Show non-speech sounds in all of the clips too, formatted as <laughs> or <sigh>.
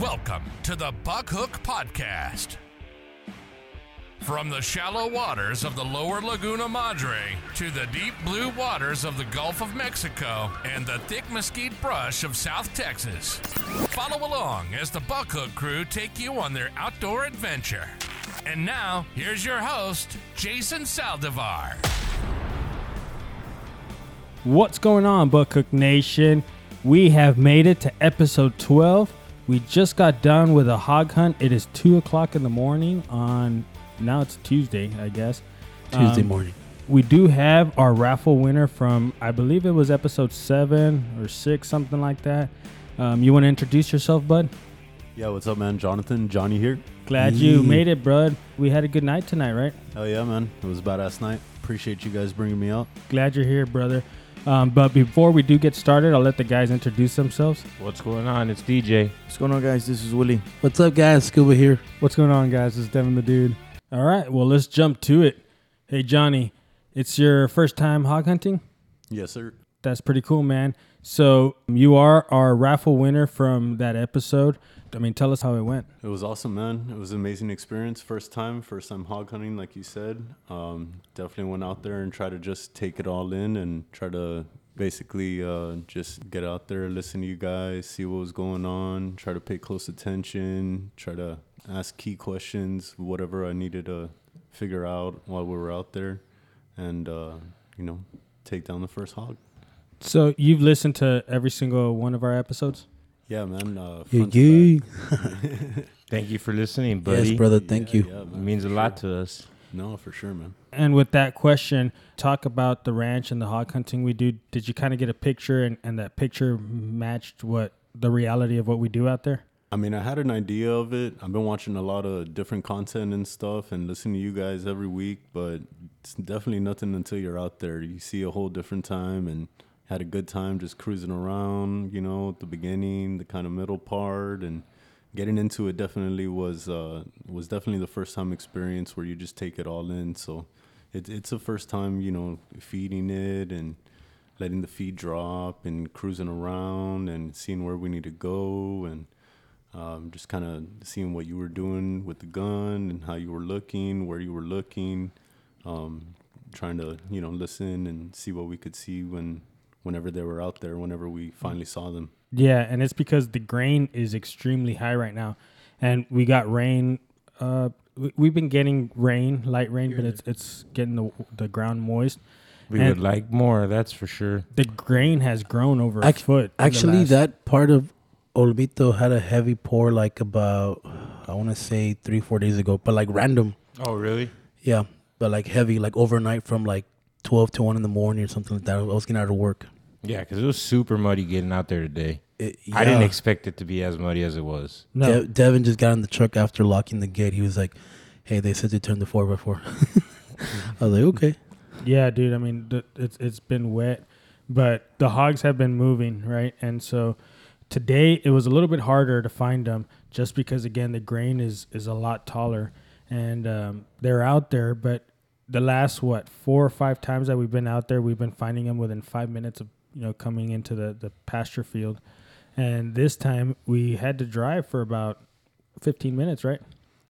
Welcome to the Buck Hook Podcast. From the shallow waters of the lower Laguna Madre to the deep blue waters of the Gulf of Mexico and the thick mesquite brush of South Texas. Follow along as the Buck Hook crew take you on their outdoor adventure. And now, here's your host, Jason Saldivar. What's going on, Buck Hook Nation? We have made it to episode 12. We just got done with a hog hunt. It is 2 o'clock in the morning on, now it's Tuesday, I guess. Tuesday Um, morning. We do have our raffle winner from, I believe it was episode 7 or 6, something like that. Um, you want to introduce yourself, bud? Yeah, what's up, man? Jonathan, Johnny here. Glad you Yeah. made it, bud. We had a good night tonight, right? Oh yeah, man. It was a badass night. Appreciate you guys bringing me out. Glad you're here, brother. Um, but before we do get started, I'll let the guys introduce themselves. What's going on? It's DJ. What's going on, guys? This is Willie. What's up, guys? Scuba here. What's going on, guys? It's Devin the Dude. All right, well, let's jump to it. Hey, Johnny, it's your first time hog hunting? Yes, sir. That's pretty cool, man. So, you are our raffle winner from that episode. I mean, tell us how it went. It was awesome, man. It was an amazing experience. First time, first time hog hunting, like you said. Um, definitely went out there and tried to just take it all in and try to basically uh, just get out there, listen to you guys, see what was going on, try to pay close attention, try to ask key questions, whatever I needed to figure out while we were out there, and uh, you know, take down the first hog. So, you've listened to every single one of our episodes? Yeah, man. Uh, Yeah, yeah. <laughs> Thank you for listening, buddy. Yes, brother. Thank Yeah, you. yeah, It means a for lot to us. No, for sure, man. And with that question, talk about the ranch and the hog hunting we do. Did you kind of get a picture and, and that picture matched what the reality of what we do out there? I mean, I had an idea of it. I've been watching a lot of different content and stuff and listening to you guys every week, but it's definitely nothing until you're out there. You see a whole different time and had a good time just cruising around, you know, at the beginning, the kind of middle part and getting into it definitely was uh was definitely the first time experience where you just take it all in. So it, it's the first time, you know, feeding it and letting the feed drop and cruising around and seeing where we need to go and um, just kind of seeing what you were doing with the gun and how you were looking, where you were looking, um, trying to you know listen and see what we could see when whenever they were out there, whenever we finally saw them. Yeah, and it's because the grain is extremely high right now, and we got rain. Uh, we- we've been getting rain, light rain, but it's it's getting the the ground moist. We And- would like more, that's for sure. The grain has grown over a foot. Actually, last- that part of Olmito had a heavy pour like about, I want to say three, four days ago, but like random. Oh, really? Yeah, but like heavy, like overnight from like 12 to 1 in the morning or something like that. I was getting out of work. Yeah, because it was super muddy getting out there today. It, I didn't expect it to be as muddy as it was. no, De- Devin just got in the truck after locking the gate. He was like, hey, they said to turn the 4x4. <laughs> I was like, okay. yeah, dude. I mean, the, it's it's been wet, but the hogs have been moving, right? And so today it was a little bit harder to find them, just because again the grain is is a lot taller, and um, they're out there. But the last what four or five times that we've been out there, we've been finding them within five minutes of you know coming into the the pasture field, and this time we had to drive for about fifteen minutes, right?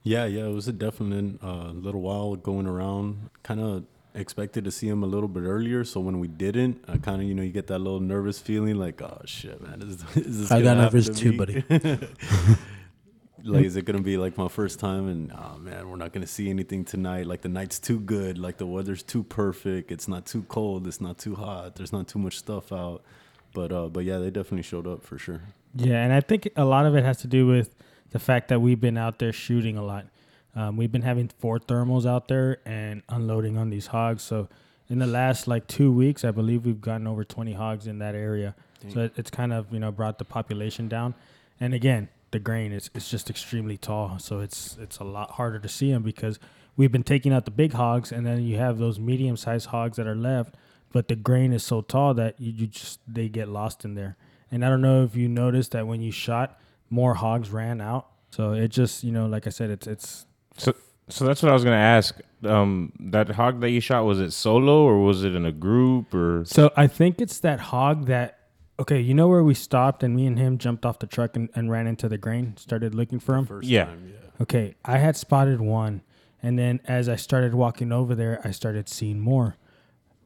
Yeah, yeah, it was a definite uh, little while going around. Kind of expected to see him a little bit earlier, so when we didn't, I kind of you know you get that little nervous feeling like, oh shit, man, is, <laughs> is this? I got gonna happen nervous to too, me?" buddy. <laughs> <laughs> like, is it gonna be like my first time? And oh man, we're not gonna see anything tonight. Like the night's too good. Like the weather's too perfect. It's not too cold. It's not too hot. There's not too much stuff out. But uh, but yeah, they definitely showed up for sure. Yeah, and I think a lot of it has to do with the fact that we've been out there shooting a lot. Um, we've been having four thermals out there and unloading on these hogs. So in the last like two weeks, I believe we've gotten over 20 hogs in that area. So it, it's kind of you know brought the population down. And again, the grain is it's just extremely tall, so it's it's a lot harder to see them because we've been taking out the big hogs, and then you have those medium sized hogs that are left. But the grain is so tall that you, you just they get lost in there. And I don't know if you noticed that when you shot, more hogs ran out. So it just you know, like I said, it's it's So, so that's what I was gonna ask. Um, that hog that you shot was it solo or was it in a group or? So I think it's that hog that Okay, you know where we stopped and me and him jumped off the truck and, and ran into the grain, started looking for him? First Yeah. time, yeah. Okay, I had spotted one, and then as I started walking over there, I started seeing more.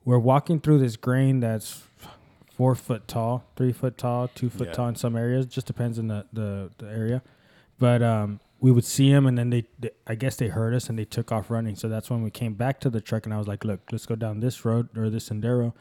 We're walking through this grain that's four foot tall, three foot tall, two foot Yeah. tall in some areas. Just depends on the, the, the area. But um, we would see them, and then they, they, I guess they heard us and they took off running. So that's when we came back to the truck, and I was like, "Look, let's go down this road or this sendero,"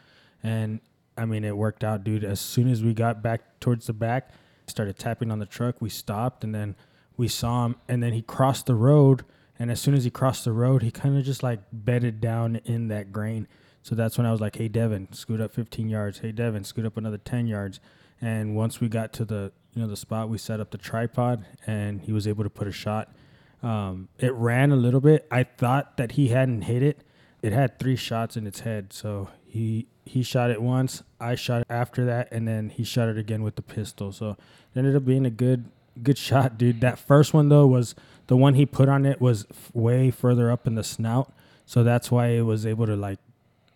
and I mean, it worked out, dude. As soon as we got back towards the back, started tapping on the truck. We stopped, and then we saw him, and then he crossed the road. And as soon as he crossed the road, he kind of just like bedded down in that grain. So that's when I was like, "Hey, Devin, scoot up 15 yards. Hey, Devin, scoot up another 10 yards." And once we got to the you know the spot, we set up the tripod, and he was able to put a shot. Um, it ran a little bit. I thought that he hadn't hit it. It had three shots in its head, so he he shot it once. I shot it after that, and then he shot it again with the pistol. So it ended up being a good good <laughs> shot, dude. That first one though was the one he put on it was f- way further up in the snout, so that's why it was able to like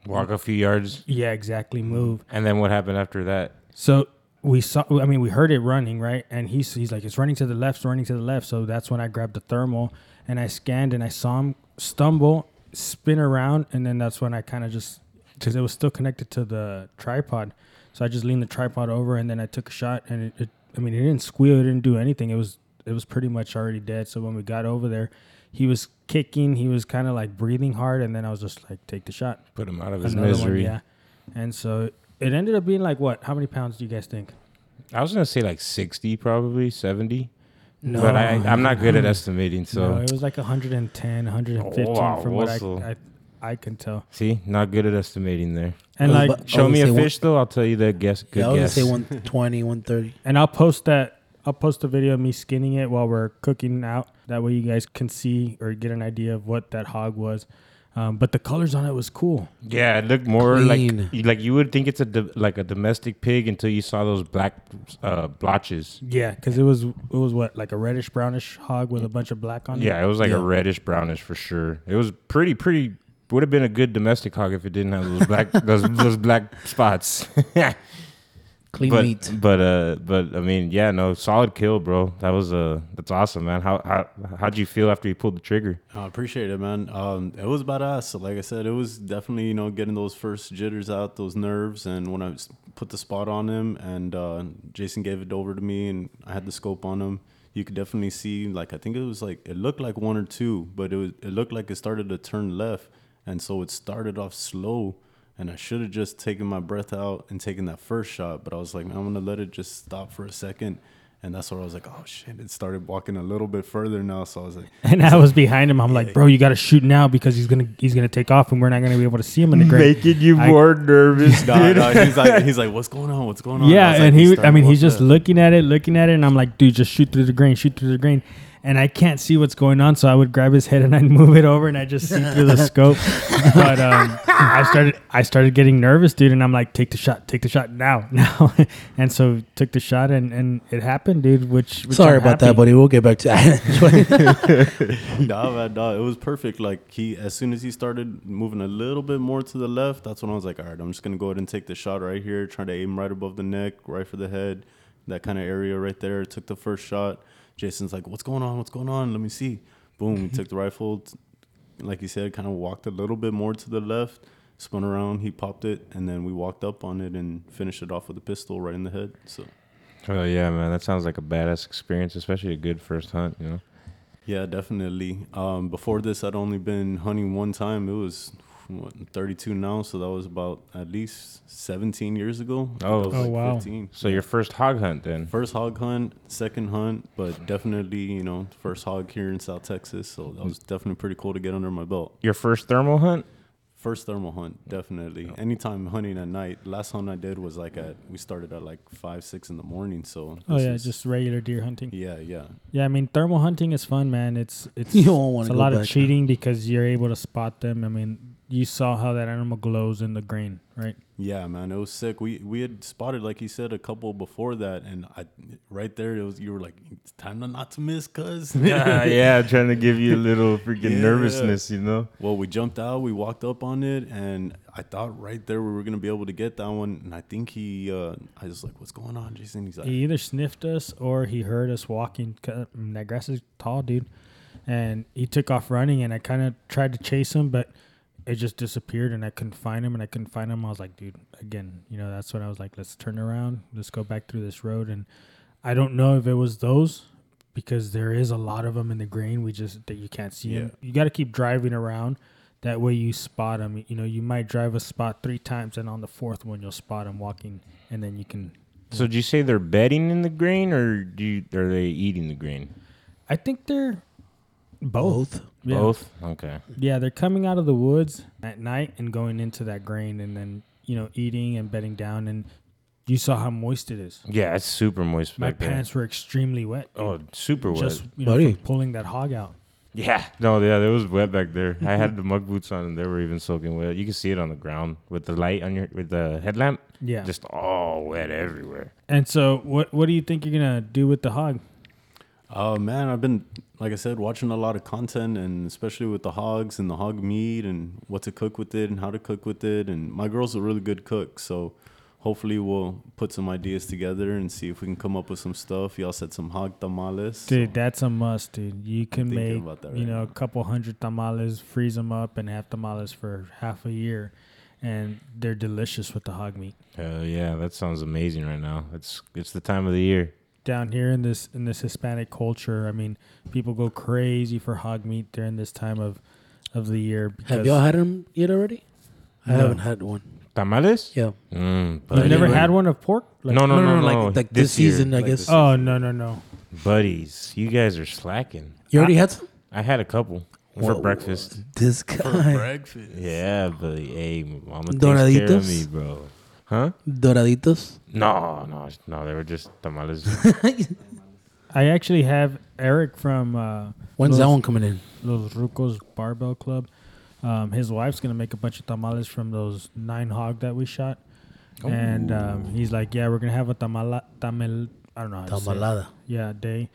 Walk a few yards, yeah exactly move. and then what happened after that? So we saw. I mean, we heard it running right, and he's he's like, it's running to the left, it's running to the left. So that's when I grabbed the thermal and I scanned and I saw him stumble, spin around, and then that's when I kind of just because it was still connected to the tripod, so I just leaned the tripod over and then I took a shot and it. it I mean, it didn't squeal, it didn't do anything. It was it was pretty much already dead. So when we got over there, he was kicking, he was kind of like breathing hard, and then I was just like, take the shot. Put him out of his Another one, misery. yeah. And so it ended up being like what? How many pounds do you guys think? I was gonna say like sixty, probably seventy. No. But I, I'm not good at estimating. So no, it was like 110, 115 Oh, wow, from what I, also. I I can tell. see, not good at estimating there. And like, bu- Show me a say one- fish though. I'll tell you the guess. Good yeah, I was guess. say 120, 130. and I'll post that. I'll post a video of me skinning it while we're cooking out. That way, you guys can see or get an idea of what that hog was. Um, but the colors on it was cool. Yeah, it looked more like Clean. you- like you would think it's a do- like a domestic pig until you saw those black uh, blotches. Yeah, because it was it was what like a reddish brownish hog with a bunch of black on it. Yeah, it was like Yeah. a reddish brownish for sure. It was pretty pretty. Would have been a good domestic hog if it didn't have those black <laughs> those those black spots. <laughs> Clean but meat. but uh but I mean yeah no solid kill bro that was uh that's awesome man how how how'd you feel after you pulled the trigger I appreciate it, man. Um, it was badass. So like I said, it was definitely you know getting those first jitters out, those nerves, and when I put the spot on him, and uh, Jason gave it over to me, and I had the scope on him. You could definitely see, like I think it was like it looked like one or two, but it was it looked like it started to turn left, and so it started off slow. And I should have just taken my breath out and taken that first shot, but I was like, I'm gonna let it just stop for a second. And that's where I was like, oh shit, it started walking a little bit further now. So I was like, And I was behind him. I'm like, bro, you got to shoot now because he's gonna he's gonna take off, and we're not gonna be able to see him in the <laughs> grave. making you I- more nervous no, no, he's like, <laughs> he's like, what's going on? What's going on? Yeah, I was like, and we he, I mean, he's just up. looking at it, looking at it, and I'm like, dude, just shoot through the grain, shoot through the grain. And I can't see what's going on, so I would grab his head and <laughs> I'd move it over, and I just see through the <laughs> scope. But um, I started, I started getting nervous, dude, and I'm like, take the shot, take the shot now, <laughs> now. and so took the shot, and and it happened, dude. Which, which Sorry I'm about that, buddy. We'll get back to that. nah, man, nah, it was perfect. Like he, as soon as he started moving a little bit more to the left, that's when I was like, all right, I'm just gonna go ahead and take the shot right here, try to aim right above the neck, right for the head, that kind of area right there. Took the first shot. Jason's like, what's going on? What's going on? Let me see. Boom, he took the rifle. t- Like you said, kind of walked a little bit more to the left, spun around, he popped it, and then we walked up on it and finished it off with a pistol right in the head. So oh yeah man that sounds like a badass experience especially a good first hunt you know Yeah, definitely. Um, before this, I'd only been hunting one time. It was what, 32 now, so that was about at least 17 years ago. Oh. Was Oh, like wow. 15. so your first hog hunt then First hog hunt, second hunt, but definitely, you know, first hog here in South Texas. So that was definitely pretty cool to get under my belt. your first thermal hunt First thermal hunt, definitely. Oh. Anytime hunting at night. Last hunt I did was like at, we started at like 5, 6 in the morning. So, Oh yeah, was- just regular deer hunting. yeah, yeah. Yeah, I mean, thermal hunting is fun, man. It's it's <laughs> You don't it's a lot back of now. cheating because you're able to spot them. I mean, you saw how that animal glows in the grain, right? Yeah, man, it was sick. We we had spotted, like you said, a couple before that, and I right there it was. You were like, "It's time to not to miss, cuz." <laughs> yeah, yeah, trying to give you a little freaking Yeah. nervousness, you know. Well, we jumped out, we walked up on it, and I thought right there we were gonna be able to get that one. And I think he, uh, I was like, "What's going on, Jason?" He's like, He either sniffed us or he heard us walking. 'cause, mm, That grass is tall, dude. And he took off running, and I kind of tried to chase him, but it just disappeared, and I couldn't find him, and I couldn't find him. I was like, dude, again, you know, that's when I was like, let's turn around, let's go back through this road. And I don't know if it was those because there is a lot of them in the grain. We just that you can't see them. You got to keep driving around. That way you spot them. You know, you might drive a spot three times, and on the fourth one you'll spot them walking, and then you can So do you say they're bedding in the grain, or do you, are they eating the grain? I think they're both. Both. Yeah. Both. Okay. Yeah, they're coming out of the woods at night and going into that grain and then, you know, eating and bedding down and you saw how moist it is. Yeah, it's super moist My back there. pants were extremely wet. Oh, super wet. just you know, Buddy. from pulling that hog out. Yeah, no, yeah, it was wet back there. I had the muck boots on, and they were even soaking wet. You can see it on the ground with the light on your with the headlamp, Yeah. just all wet everywhere. and so what what do you think you're gonna do with the hog? Oh man, I've been like I said, watching a lot of content, and especially with the hogs and the hog meat, and what to cook with it, and how to cook with it. And my girl's a really good cook, so hopefully we'll put some ideas together and see if we can come up with some stuff. Y'all said some hog tamales, Dude, so- that's a must, dude. You can make about that you know now. a couple hundred tamales, freeze them up, and have tamales for half a year, and they're delicious with the hog meat. Hell yeah, that sounds amazing right now. It's it's the time of the year. Down here in this in this Hispanic culture, I mean, people go crazy for hog meat during this time of of the year. Have y'all had them yet already? I No. haven't had one. Tamales? Yeah. Mm, You've buddy. never Right. had one of pork? Like- no, no, no, no, like like this, year. season, I Like guess. this- Oh no no no! buddies. You guys are slacking. you already had some I had a couple for Whoa. breakfast. This for guy, breakfast. Yeah, but hey, mama takes care of Doraditos? me, bro. Huh? doraditos. No, no, no. They were just tamales. <laughs> I actually have Eric from uh, When's that one coming in? Los Rucos Barbell Club. Um, his wife's gonna make a bunch of tamales from those nine hog that we shot, and um, he's like, "Yeah, we're gonna have a tamala tamel. I don't know how to say it. Tamalada. Yeah, day."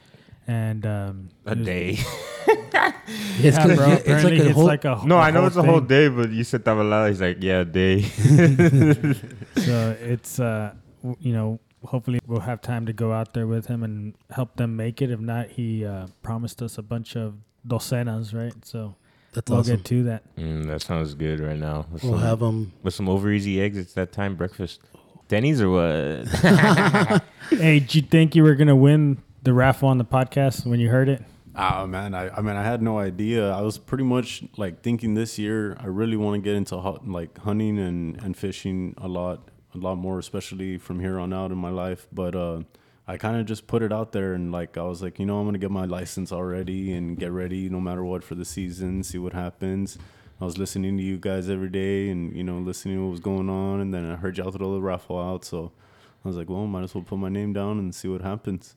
And um, a was- day. It's, Yeah, gonna- bro. yeah, it's like a whole. No, a I know whole it's a whole thing. day, but you said tamalada. He's like, yeah, a day. <laughs> so <laughs> it's uh w- you know hopefully we'll have time to go out there with him and help them make it if not he uh promised us a bunch of docenas right so that's we'll awesome. get to that Mm, that sounds good right now. With We'll some, have them. with some over easy eggs. It's that time breakfast. Denny's or what? <laughs> hey did you think you were gonna win the raffle on the podcast when you heard it Ah man, I, I mean I had no idea. I was pretty much like thinking this year I really want to get into like hunting and, and fishing a lot, a lot more, especially from here on out in my life. But uh, I kind of just put it out there and like I was like, you know, I'm gonna get my license already and get ready no matter what for the season, see what happens. I was listening to you guys every day and you know listening to what was going on, and then I heard y'all throw the raffle out, so I was like, well, might as well put my name down and see what happens.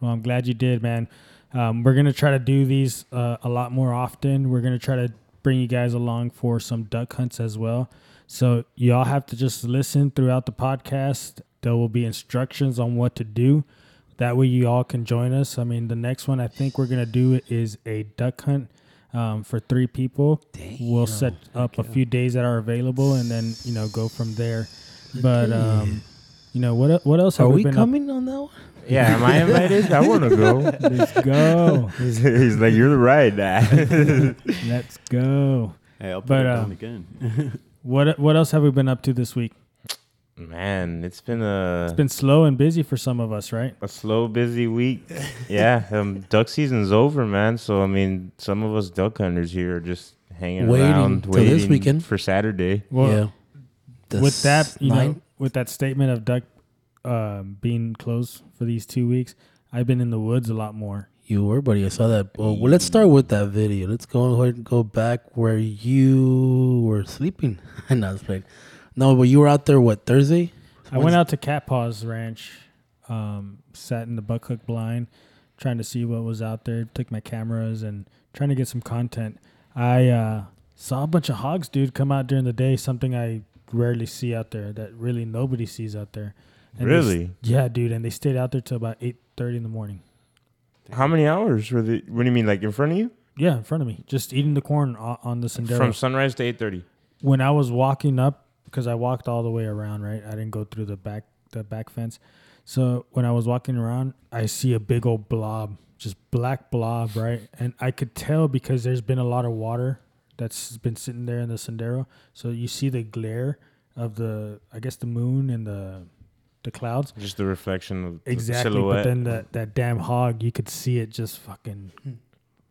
Well i'm glad you did man. Um, we're gonna try to do these uh, a lot more often. We're gonna try to bring you guys along for some duck hunts as well. So y'all have to just listen throughout the podcast. There will be instructions on what to do. That way you all can join us. I mean the next one i think we're gonna do is a duck hunt um, for three people. We'll set up a few days that are available and then you know go from there. But um, you know what? What else have Are we been up coming on that one? Yeah, am I invited? <laughs> I want to go. Let's go. he's, he's like, you're the right dad. <laughs> Let's go. Hey, I'll put But, it uh, down again. <laughs> What What else have we been up to this week? Man, it's been a It's been slow and busy for some of us, right? a slow, busy week. yeah, um, duck season's over, man. So I mean, some of us duck hunters here are just hanging Waiting around, till this weekend. for Saturday. Well, yeah. The with that, you know, with that statement of duck um, being closed for these two weeks, I've been in the woods a lot more. You were, buddy. I saw that. Well, well, let's start with that video. Let's go ahead and go back where you were sleeping. and I was like, no, but you were out there, what, Thursday? I went out to Cat Paws Ranch, um, sat in the buck hook blind, trying to see what was out there. Took my cameras and trying to get some content. I uh, saw a bunch of hogs, dude, come out during the day. Something I rarely see out there. That really nobody sees out there. And they Really? yeah, dude. And they stayed out there till about eight thirty in the morning. How many hours were they? What do you mean, like in front of you? Yeah, in front of me, just eating the corn on the Sendero. From sunrise to eight thirty. when I was walking up, because I walked all the way around, right? I didn't go through the back the back fence. So when I was walking around, I see a big old blob, just black blob, right? And I could tell because there's been a lot of water that's been sitting there in the sendero. So you see the glare of the, I guess the moon and the the clouds. Just the reflection of the Exactly. silhouette. But then that that damn hog, you could see it just fucking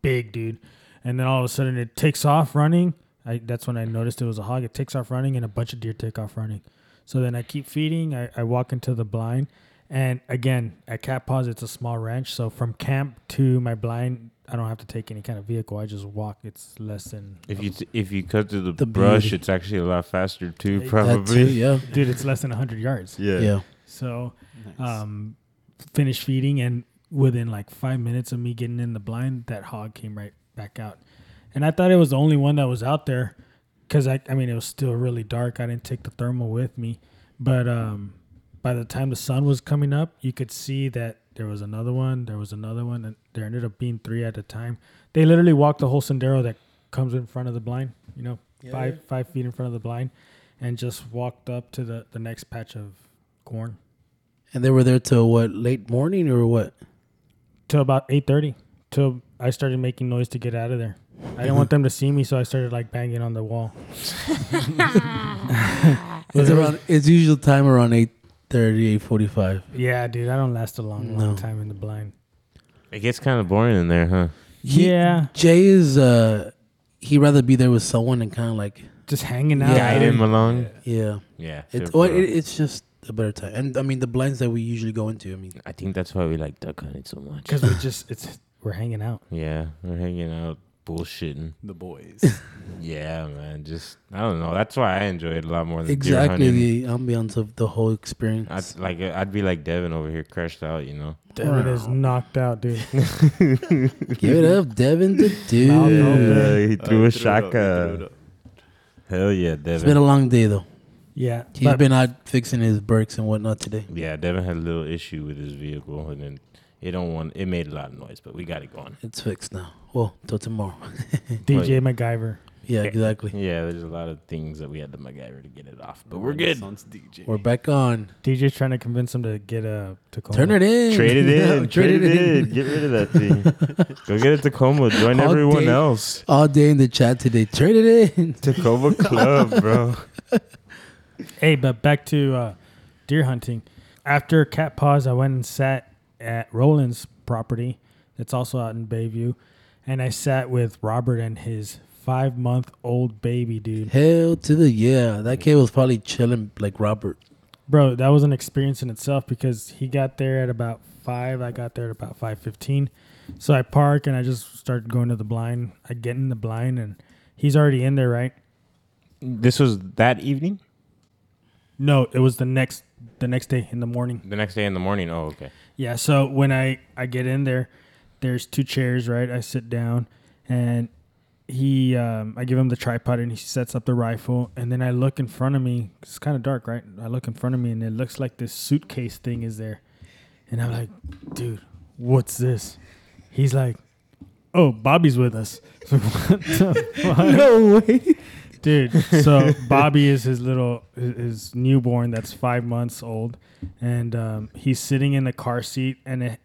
big, dude. And then all of a sudden it takes off running. I that's when I noticed it was a hog. It takes off running and a bunch of deer take off running. So then I keep feeding. I, I walk into the blind. And again, at Cat Paws, it's a small ranch. So from camp to my blind, I don't have to take any kind of vehicle. I just walk. It's less than, if you t- if you cut through the, The brush, beauty. it's actually a lot faster too. That That Probably. too, yeah. dude, it's less than 100 yards. Yeah. Yeah. So Nice. um, finished feeding, and within like five minutes of me getting in the blind, that hog came right back out. And I thought it was the only one that was out there because I, I mean, it was still really dark. I didn't take the thermal with me, but um, by the time the sun was coming up, you could see that there was another one, there was another one, and there ended up being three at a time. They literally walked the whole sendero that comes in front of the blind, you know, five five feet in front of the blind, and just walked up to the the next patch of corn. And they were there till what, late morning or what? till about eight thirty. Till I started making noise to get out of there. I didn't want <laughs> them to see me, so I started like banging on the wall. <laughs> <laughs> It's around. It's usual time around 8.30, 8.45. Yeah, dude, I don't last a long, No. long time in the blind. It gets kind of boring in there, huh? He- yeah, Jay is. uh He'd rather be there with someone and kind of like, just hanging out. Yeah. Guide him along. yeah. Yeah. It's well, it, it's just a better time. And I mean, the blinds that we usually go into. I mean, I think that's why we like duck hunting so much. because we're <laughs> just it's we're hanging out. Yeah, we're hanging out, bullshitting. the boys. <laughs> Yeah, man. Just I don't know. That's why I enjoy it a lot more than exactly deer hunting. the ambiance of the whole experience. I'd like I'd be like Devin over here, crashed out. You know. Devin is knocked out, dude. <laughs> Give it up, Devin the Mouth dude. Yeah, he Uh, threw a he it up, he threw shaka. Hell yeah, Devin. It's been a long day though. Yeah, He's but been out fixing his brakes and whatnot today. Yeah, Devin had a little issue with his vehicle, and then it don't want. It made a lot of noise, but we got it going. It's fixed now. Well, till tomorrow. <laughs> DJ MacGyver. Yeah, exactly. Yeah, there's a lot of things that we had to MacGyver to get it off, but we're good. DJ. We're back on. DJ's trying to convince him to get a Tacoma. Turn it in. Trade it <laughs> in. Yeah, trade, it in. Get rid of that thing. <laughs> Go get a Tacoma. Join All everyone day. else. All day in the chat today. Trade it in. Tacoma Club, bro. Hey, but back to uh, deer hunting. After cat paws, I went and sat at Roland's property. That's also out in Bayview, and I sat with Robert and his five month old baby, dude. Hell to the yeah. That kid was probably chilling like Robert. Bro, that was an experience in itself because he got there at about five. I got there at about five fifteen. So I park and I just started going to the blind. I get in the blind and he's already in there, right? This was that evening. No, it was the next the next day in the morning. The next day in the morning. Oh, okay. Yeah, so when I I get in there, there's two chairs, right? I sit down and he um, I give him the tripod and he sets up the rifle and then I look in front of me. It's kind of dark, right? I look in front of me and it looks like this suitcase thing is there. And I'm like, "Dude, what's this?" He's like, "Oh, Bobby's with us." <laughs> What the <laughs> fuck? No way. Dude. So <laughs> Bobby is his little his his newborn that's five months old, and um, he's sitting in the car seat. And it,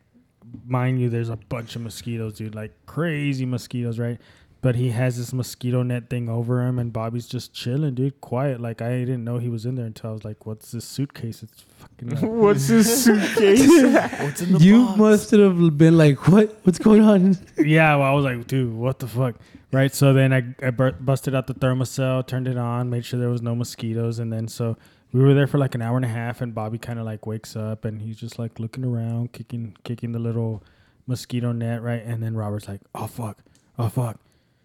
mind you, there's a bunch of mosquitoes, dude, like crazy mosquitoes, right? But he has this mosquito net thing over him, and Bobby's just chilling, dude, quiet. Like I didn't know he was in there until I was like, "What's this suitcase?" It's fucking. <laughs> What's this <laughs> suitcase? What's in the You box? must have been like, what? What's going on? yeah, well, I was like, dude, what the fuck, right? So then I, I busted out the Thermacell, turned it on, made sure there was no mosquitoes, and then so we were there for like an hour and a half, and Bobby kind of like wakes up and he's just like looking around, kicking kicking the little mosquito net, right? And then Robert's like, oh fuck, oh fuck,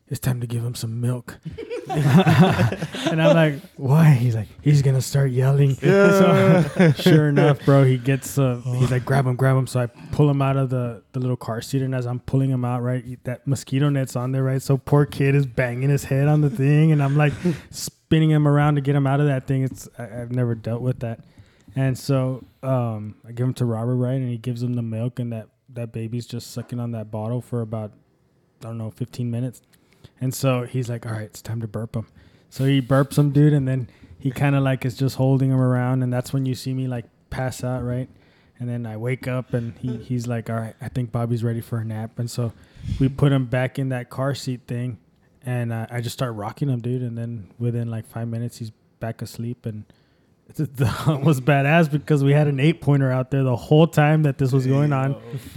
it's time to give him some milk, <laughs> <laughs> and I'm like, why? He's like, he's gonna start yelling. <laughs> So, sure enough, bro, he gets. Uh, he's like, grab him, grab him. So I pull him out of the the little car seat, and as I'm pulling him out, right, that mosquito net's on there, right. So poor kid is banging his head on the thing, and I'm like <laughs> spinning him around to get him out of that thing. It's I, I've never dealt with that, and so um, I give him to Robert, right, and he gives him the milk, and that that baby's just sucking on that bottle for about I don't know 15 minutes. And so he's like, all right, it's time to burp him. So he burps him, dude, and then he kind of like is just holding him around, and that's when you see me like pass out, right? And then I wake up, and he, he's like, all right, I think Bobby's ready for a nap. And so we put him back in that car seat thing, and uh, I just start rocking him, dude. And then within like five minutes, he's back asleep, and <laughs> the hunt was badass because we had an eight pointer out there the whole time that this was going on.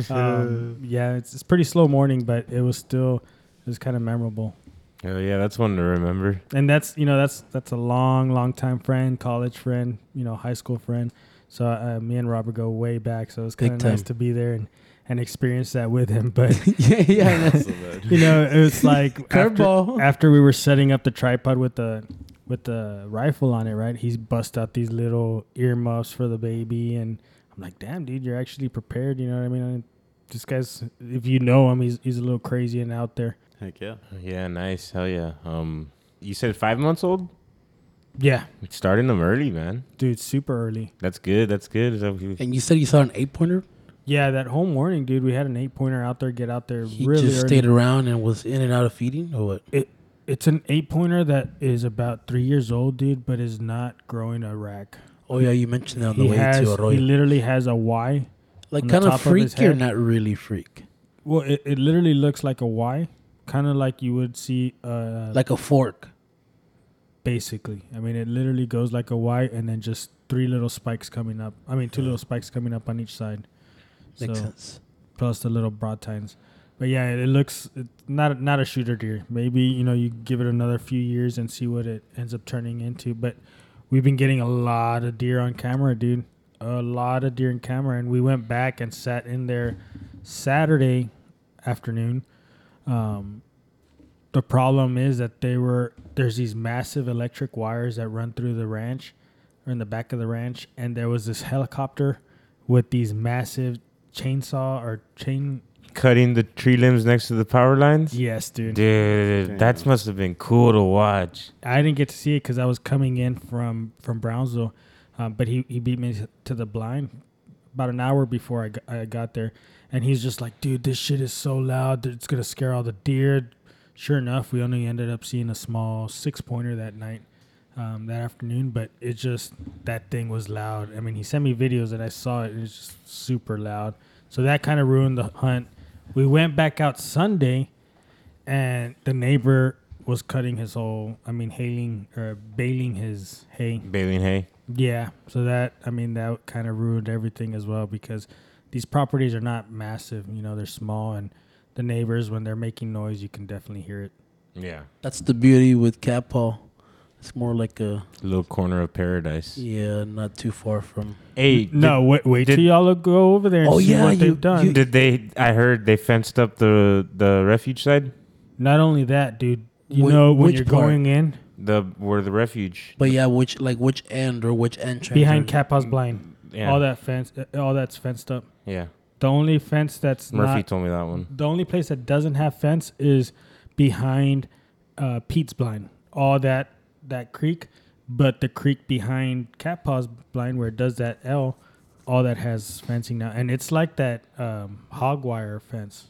Um, yeah, it's, it's pretty slow morning, but it was still it was kind of memorable. Hell yeah, that's one to remember. And that's you know that's that's a long long time friend, college friend, you know high school friend. So uh, me and Robert go way back. So it's Big kind of nice to be there and and experience that with him. But <laughs> yeah, yeah. <laughs> So <laughs> you know it was like after, Curveball. after we were setting up the tripod with the with the rifle on it, right? He's bust out these little earmuffs for the baby, and I'm like, damn, dude, you're actually prepared. You know what I mean? I- This guy's, if you know him, he's he's a little crazy and out there. Heck yeah. Yeah, nice. Hell yeah. Um, you said five months old. Yeah, Starting them early, man. dude, super early. That's good. That's good. Is that what you- And you said you saw an eight pointer. Yeah, that home morning, dude. We had an eight pointer out there, get out there He really just early. stayed around and was in and out of feeding, or what? It it's an eight pointer that is about three years old, dude, but is not growing a rack. Oh yeah, you mentioned that on the He way has to Arroyo. he literally has a Y. like on the kind top of of his freak or head. not really freak? Well, it, it literally looks like a Y, kind of like you would see uh Like a fork. basically. I mean, it literally goes like a Y, and then just three little spikes coming up. I mean, two little spikes coming up on each side. Makes so sense. plus the little brow tines. But yeah, it, it looks it's not not a shooter deer. Maybe you know you give it another few years and see what it ends up turning into. But we've been getting a lot of deer on camera, dude. A lot of deer in camera, and we went back and sat in there Saturday afternoon. Um, the problem is that they were there's these massive electric wires that run through the ranch or in the back of the ranch, and there was this helicopter with these massive chainsaw or chain. cutting the tree limbs next to the power lines? Yes, dude. Dude, that must have been cool to watch. I didn't get to see it because I was coming in from from Brownsville, um, but he, he beat me to the blind about an hour before I got, I got there, and he's just like, "Dude, this shit is so loud, it's gonna scare all the deer." Sure enough, we only ended up seeing a small six pointer that night, um, that afternoon, but it just that thing was loud. I mean, he sent me videos and I saw it, and it's just super loud. So that kind of ruined the hunt. We went back out Sunday, and the neighbor was cutting his whole i mean hailing or baling his hay Baleen hay. yeah so that i mean that kind of ruined everything as well because these properties are not massive you know they're small and the neighbors when they're making noise you can definitely hear it Yeah. That's the beauty with cat paw. It's more like a Little corner of paradise. yeah, not too far from. Hey, no wait, wait did- till y'all go over there and Oh, see yeah, what you- they've done you- Did they? I heard they fenced up the the refuge side. not only that dude you Whi- know when which you're part? going in The where the refuge. But yeah, which like which end or which entrance? behind or- Cat Paw's blind Yeah. all that fence uh, all that's fenced up Yeah. the only fence that's Murphy not told me that one. The only place that doesn't have fence is behind uh, Pete's blind. All that that creek, but the creek behind Cat Paw's blind where it does that L, all that has fencing now, and it's like that um, hog wire fence.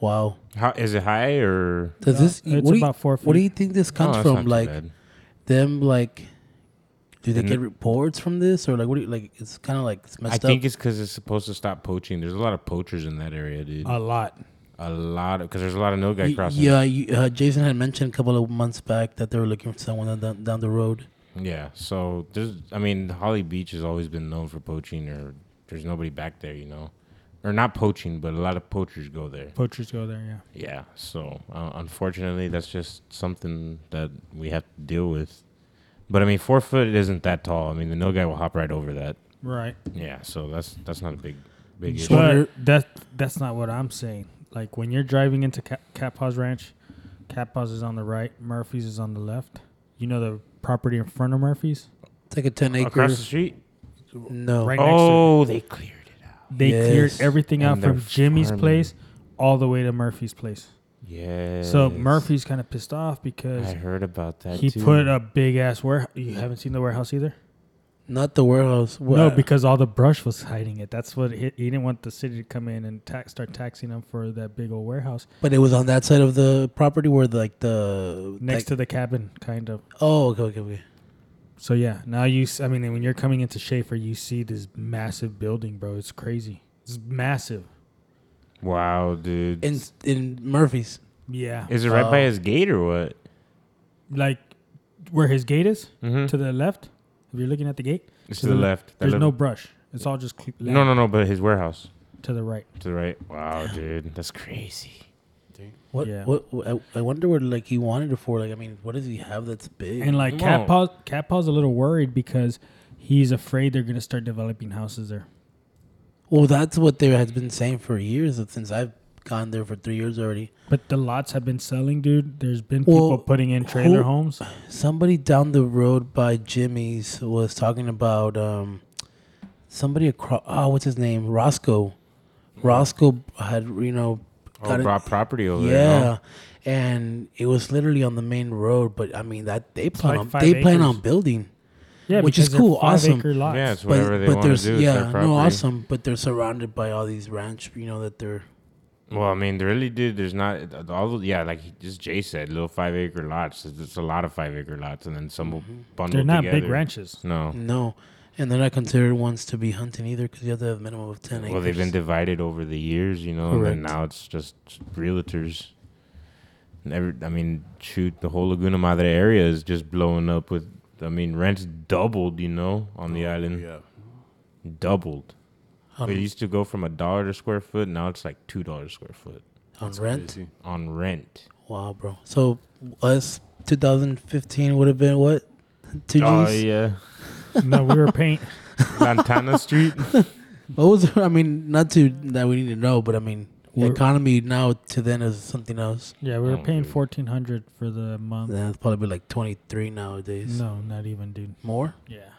Wow. How is it high or? Does this? It's what, you, about four feet. what do you think this Oh, comes that's not from? Like them, like. Do they And get reports from this, or like what? Do you, like it's kind of like it's I messed think it's because it's supposed to stop poaching. There's a lot of poachers in that area, dude. a lot. a lot of because there's a lot of nilgai Y- crossing. yeah, you, uh, Jason had mentioned a couple of months back that they were looking for someone down, down the road. Yeah. So there's, I mean, Holly Beach has always been known for poaching, or there's nobody back there, you know, or not poaching, but a lot of poachers go there. Poachers go there, yeah. Yeah. So uh, unfortunately, that's just something that we have to deal with. But I mean, four foot isn't that tall. I mean, the nilgai will hop right over that. Right. Yeah. So that's that's not a big big issue. But that that's not what I'm saying. Like when you're driving into Cat, Cat Paw's Ranch, Cat Paws is on the right. Murphy's is on the left. You know the property in front of Murphy's? It's like a ten Across the street. No. Right next to Oh, they cleared it out. They cleared everything out And they're from Jimmy's farming. place all the way to Murphy's place. Yeah. So Murphy's kind of pissed off because I heard about that. he too. put a big ass warehouse. You haven't seen the warehouse either? Not the warehouse. No, because all the brush was hiding it. That's what he, he didn't want the city to come in and tax, start taxing him for that big old warehouse But it was on that side of the property where like the next like, to the cabin, kind of. Oh, okay, okay, okay. So yeah, now you. s- I mean, when you're coming into Schaefer, you see this massive building, bro. It's crazy. It's massive. Wow, dude. In in Murphy's. Yeah, Is it right by Oh. his gate or what? like where his gate is Mm-hmm. to the left. If you're looking at the gate, It's to to the the- left. That there's no brush. It's all just cle- No, no, no. But his warehouse to the right. to the right. Wow, dude, that's crazy. What? Yeah. What? I, I wonder what like he wanted it for. Like, I mean, what does he have that's big? And like No. Cat Paw, Cat Paw's a little worried because he's afraid they're gonna start developing houses there. Well, that's what they has been saying for years since I've gone there for three years already. But the lots have been selling, dude. There's been people Well, putting in trailer who- homes. Somebody down the road by Jimmy's was talking about um somebody across. Oh, what's his name? Roscoe. Roscoe had you know. Oh, got it- brought property over yeah. there. huh? And it was literally on the main road, but I mean that they plan like on five they plan on building. Yeah, Which is cool, awesome. Acre lots. Yeah, it's But, whatever they but want to there's do. It's their yeah, no, awesome. But they're surrounded by all these ranch, you know, that they're Well, I mean, they really, dude. There's not all. Yeah, like just Jay said, little five acre lots. It's, it's a lot of five acre lots, and then some will mm-hmm. bundle they're not together. big ranches. No. no, and they're not considered ones to be hunting either because you have to have a minimum of ten acres. Well, they've been divided over the years, you know, and then now it's just realtors. And every, I mean, shoot, the whole Laguna Madre area is just blowing up with. I mean, rents doubled, you know, on the oh, island. Yeah. Doubled. on, It used to go from a dollar to square foot. Now it's like two dollars square foot on rent. Crazy. on rent. Wow, bro. So us 2015 would have been what? Two oh, G's. Oh yeah, no, we were paying. <laughs> Lantana Street. <laughs> What was? I mean, not to that we need to know, but I mean, the We're- economy now to then is something else. Yeah, we were Oh, paying dude. fourteen hundred for the month. That's probably like 23 nowadays. No, not even, dude. More? Yeah,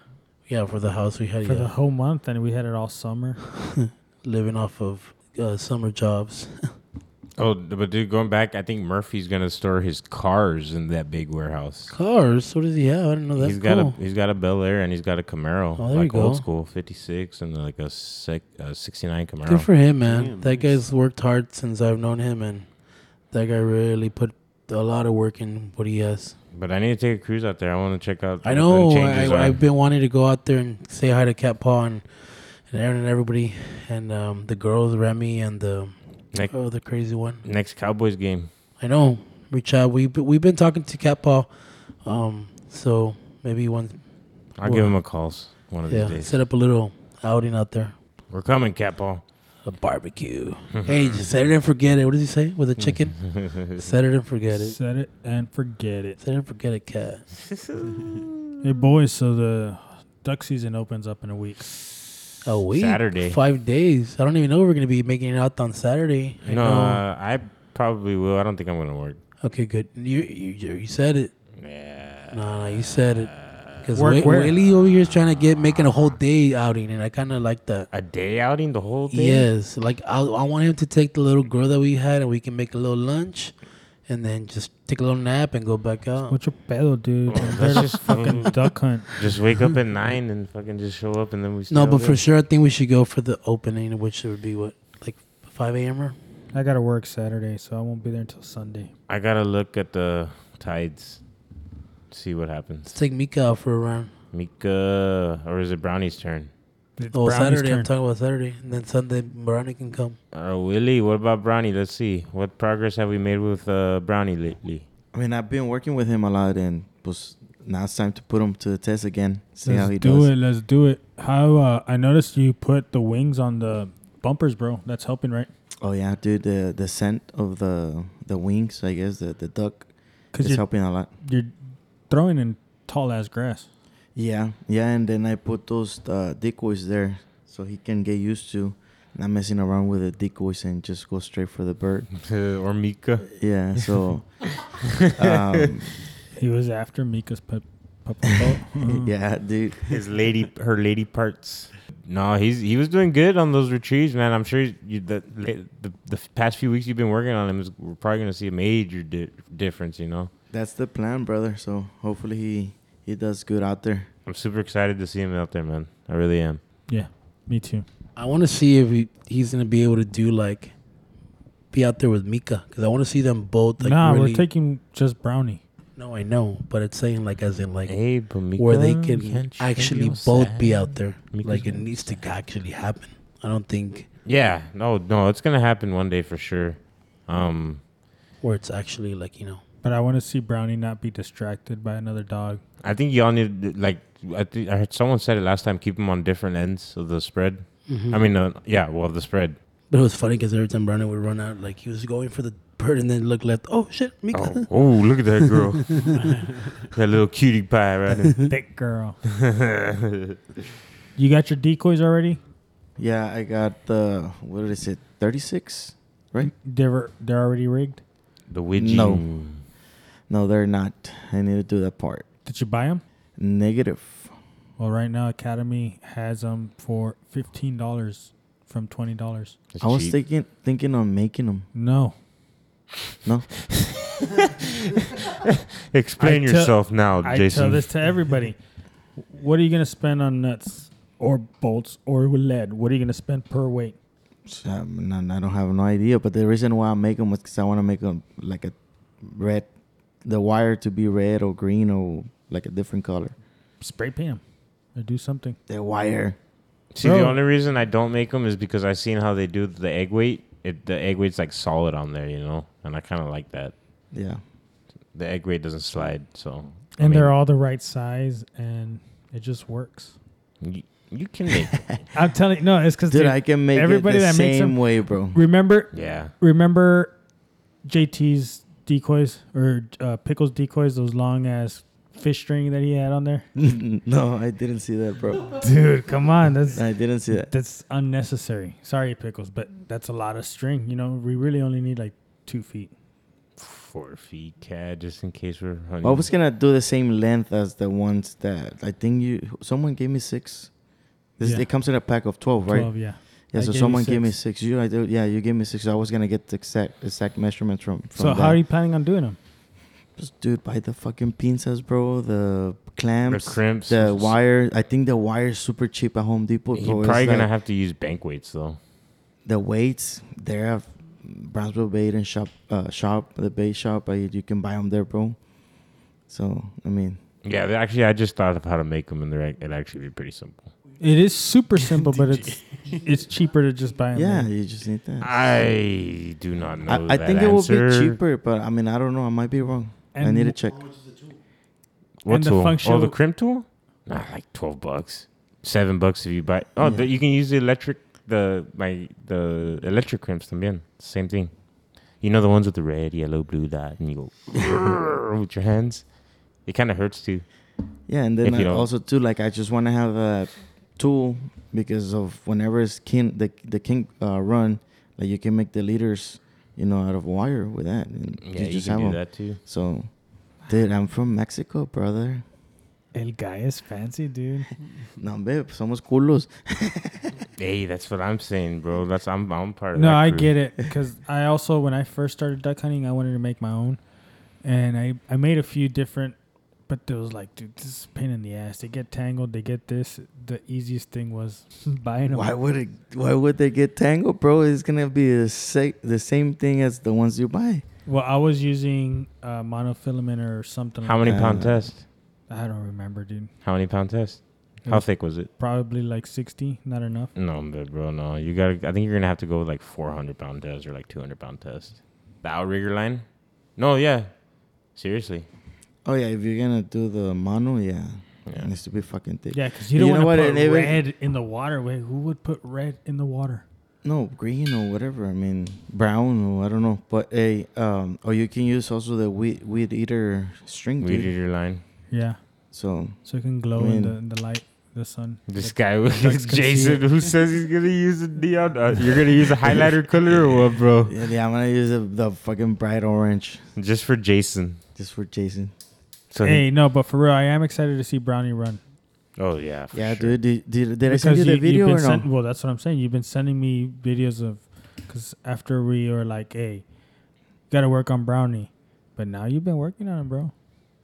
Yeah, for the house we had. for yeah. the whole month, and we had it all summer. <laughs> living off of uh, summer jobs. <laughs> Oh, but dude, going back, I think Murphy's gonna store his cars in that big warehouse. Cars. What does he have? I don't know that's he's got cool. a he's got a Bel Air and he's got a Camaro, Oh, there like you go. old school '56 and like a sec, uh, '69 Camaro. Good for him, man. Damn, that nice. guy's worked hard since I've known him, and that guy really put a lot of work in what he has. but I need to take a cruise out there. I want to check out. I know. I, I've been wanting to go out there and say hi to Cat Paw and, and Aaron and everybody, and um, the girls, Remy, and the Next, oh, the crazy one. next Cowboys game. I know. Reach out. We we've been talking to Cat Paul, um, so maybe one I'll Well, give him a call one of yeah these days. set up a little outing out there, We're coming, Cat Paul. a barbecue. hey, just set it and forget it. What does he say with a chicken? <laughs> set it and forget it. Set it and forget it. Set it and forget it, cat. Hey boys, so the duck season opens up in a week. A week, Saturday. five days. I don't even know if we're gonna be making it out on Saturday. I no, know. uh, I probably will. I don't think I'm gonna work. Okay, good. You you, you said it. Yeah. No, no, you said it. Because Work where? Willie over here is trying to get making a whole day outing, and I kind of like that. A day outing, the whole day. Yes, like I, I want him to take the little girl that we had, and we can make a little lunch, and then just take a little nap and go back out. What's your pedo, dude? <laughs> That's just fucking duck hunt. Just wake up at <laughs> nine and fucking just show up, and then we. No, stay all but for sure, I think we should go for the opening, which would be what like five a.m. I gotta work Saturday, so I won't be there until Sunday. I gotta look at the tides, see what happens. Let's happens. take Mika out for a round. Mika, or is it Brownie's turn? It's Oh, Brownie's Saturday. I'm talking about Saturday, and then Sunday, Brownie can come. Uh, Willie, what about Brownie? Let's see. What progress have we made with uh, Brownie lately? I mean, I've been working with him a lot, and pues, now it's time to put him to the test again. See how Let's he do does. it. Let's do it. How uh, I noticed you put the wings on the bumpers, bro. That's helping, right? Oh yeah, dude, the the scent of the the wings, I guess the the duck is helping a lot. you're throwing in tall ass grass. Yeah, yeah, and then I put those uh, decoys there so he can get used to not messing around with the decoys and just go straight for the bird. <laughs> or Mika. Yeah, so <laughs> um, He was after Mika's. Uh, <laughs> yeah, dude. His lady, her lady parts. No, he's he was doing good on those retrieves, man. I'm sure you the the, the past few weeks you've been working on him, is, we're probably gonna see a major di- difference. You know, That's the plan, brother. So hopefully he he does good out there. I'm super excited to see him out there, man. I really am. Yeah, me too. I want to see if he, he's gonna be able to do like be out there with Mika because I want to see them both. Like, nah, really, we're taking just Brownie. No, I know, but it's saying like as in like Hey, but Mika, where they can actually your both be out there. Mika's like it gonna needs to actually happen. I don't think Yeah, no, no, it's gonna happen one day for sure. Um, where it's actually like you know. But I want to see Brownie not be distracted by another dog. I think y'all need like I think I heard someone said it last time. Keep them on different ends of the spread. Mm-hmm. I mean, uh, yeah, well, the spread. but it was funny because every time Brownie would run out, like he was going for the bird and then look left. Oh shit, Mika! Oh, <laughs> oh, look at that girl, <laughs> that little cutie pie right there. <laughs> Thick girl. You got your decoys already? Yeah, I got the what is it? Thirty six, right? They're they're already rigged. The widget. No. No, they're not. I need to do that part. Did you buy them? Negative. Well, right now Academy has them for fifteen dollars from twenty dollars. I was cheap. thinking thinking on making them. No, No, <laughs> Explain I tell- yourself now, I Jason. tell this to everybody. what are you gonna spend on nuts or bolts or lead? What are you gonna spend per weight? Um, I don't have no idea. But the reason why I make them was because I want to make them like a red, the wire to be red or green or like a different color. Spray paint 'em or do something. The wire. See, the only reason I don't make them is because I've seen how they do the egg weight. It the egg weight's like solid on there, you know, and I kind of like that. Yeah. The egg weight doesn't slide, so. I And mean, they're all the right size, and it just works. You, you can make. <laughs> I'm telling you, no, it's because Dude, I can make everybody it the that makes same them- way, bro. remember yeah. remember JT's decoys or uh, Pickles decoys, those long ass fish string that he had on there. <laughs> no, I didn't see that, bro. <laughs> Dude, come on, that's I didn't see that. that's unnecessary. Sorry, Pickles, but that's a lot of string. You know, we really only need like two feet. Four feet, cat, just in case we're hunting. I was gonna do the same length as the ones that I think you. Someone gave me six. This Yeah. it comes in a pack of twelve, right? Twelve, yeah. Yeah. I so someone gave me six. six. You, I do, yeah, you gave me six. I was gonna get the exact exact measurements from. from So that. how are you planning on doing them? Just dude, buy the fucking pinzas, bro. The clamps, the crimps. the wire. I think the wire is super cheap at Home Depot. You're bro. It's probably gonna like have to use bank weights though. the weights. They have Brownsville Bait and Shop. Uh, shop the bait shop. I, you can buy them there, bro. So I mean, Yeah, actually, I just thought of how to make them, and they're it'd actually be pretty simple. It is super <laughs> simple, but it's <laughs> it's cheaper to just buy them. yeah, you just need that. I do not know. I, I that think it will be answer. cheaper, but I mean, I don't know. I might be wrong. I And need to check. What And the tool? oh, functional- the crimp tool? Nah, like twelve bucks, seven bucks if you buy. Oh, Yeah. the, you can use the electric, the my the electric crimps. También, same thing. You know the ones with the red, yellow, blue dot, and you go <laughs> with your hands. It kind of hurts too. Yeah, and then If you I don't- also too, like I just want to have a tool because of whenever it's king the the king uh, run, like you can make the leaders, you know, out of wire with that. And Yeah, you, just can have do 'em. that too. So, dude, I'm from Mexico, brother. El guy is fancy, dude. <laughs> No, babe, somos culos. <laughs> Hey, that's what I'm saying, bro. That's I'm I'm part of No, I crew. get it because I also when I first started duck hunting, I wanted to make my own, and I I made a few different, but there was like, dude, this is a pain in the ass. They get tangled. They get this. The easiest thing was <laughs> buying them. Why would it? Why would they get tangled, bro? It's gonna be the sa- the same thing as the ones you buy. Well, I was using uh, monofilament or something. How like many Uh, pound test? I don't remember, dude. How many pound test? It How was thick was it? Probably like sixty. Not enough. No, but bro, no. You gotta. I think you're gonna have to go with like 400 pound test or like 200 pound test. The outrigger line? No, yeah. Seriously. Oh yeah, if you're gonna do the mono, yeah, Yeah. it needs to be fucking thick. Yeah, because you You don't know want to and put even- red in the water. Wait, who would put red in the water? No, green or whatever. I mean, brown or I don't know. But a um, or you can use also the weed weed eater string, Weed dude. eater line. Yeah, So so it can glow I in, the, in the light. the sun. This Like, guy ducks with <laughs> can see Jason, who says he's gonna use a neon. Uh, you're gonna use a highlighter color or what, bro? Yeah, yeah, I'm gonna use the, the fucking bright orange Just for Jason. just for Jason. So he- Hey, no, but for real, I am excited to see Brownie run. oh yeah, for Yeah, sure. dude. Did, did, did I send you the you've video been or no? send- well, that's what I'm saying. You've been sending me videos of, because after we were like, hey, got to work on Brownie, but now you've been working on it, bro.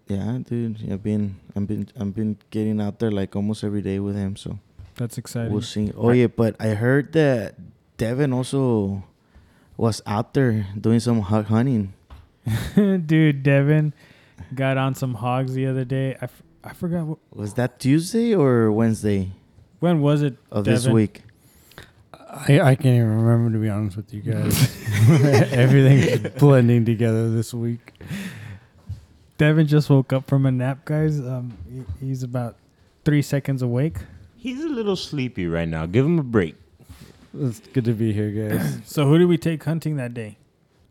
Yeah, dude. I've been, I've been, I've been getting out there like almost every day with him. So That's exciting. we'll see. Oh yeah, but I heard that Devin also was out there doing some hog hunting. <laughs> Dude, Devin got on some hogs the other day. I, f- I forgot what, Was that Tuesday or Wednesday when was it of this week? I, I can't even remember to be honest with you guys. <laughs> <laughs> Everything's blending together this week. Devin just woke up from a nap, guys. Um, he- he's about three seconds awake. He's a little sleepy right now. Give him a break. It's good to be here, guys. <clears throat> So who did we take hunting that day?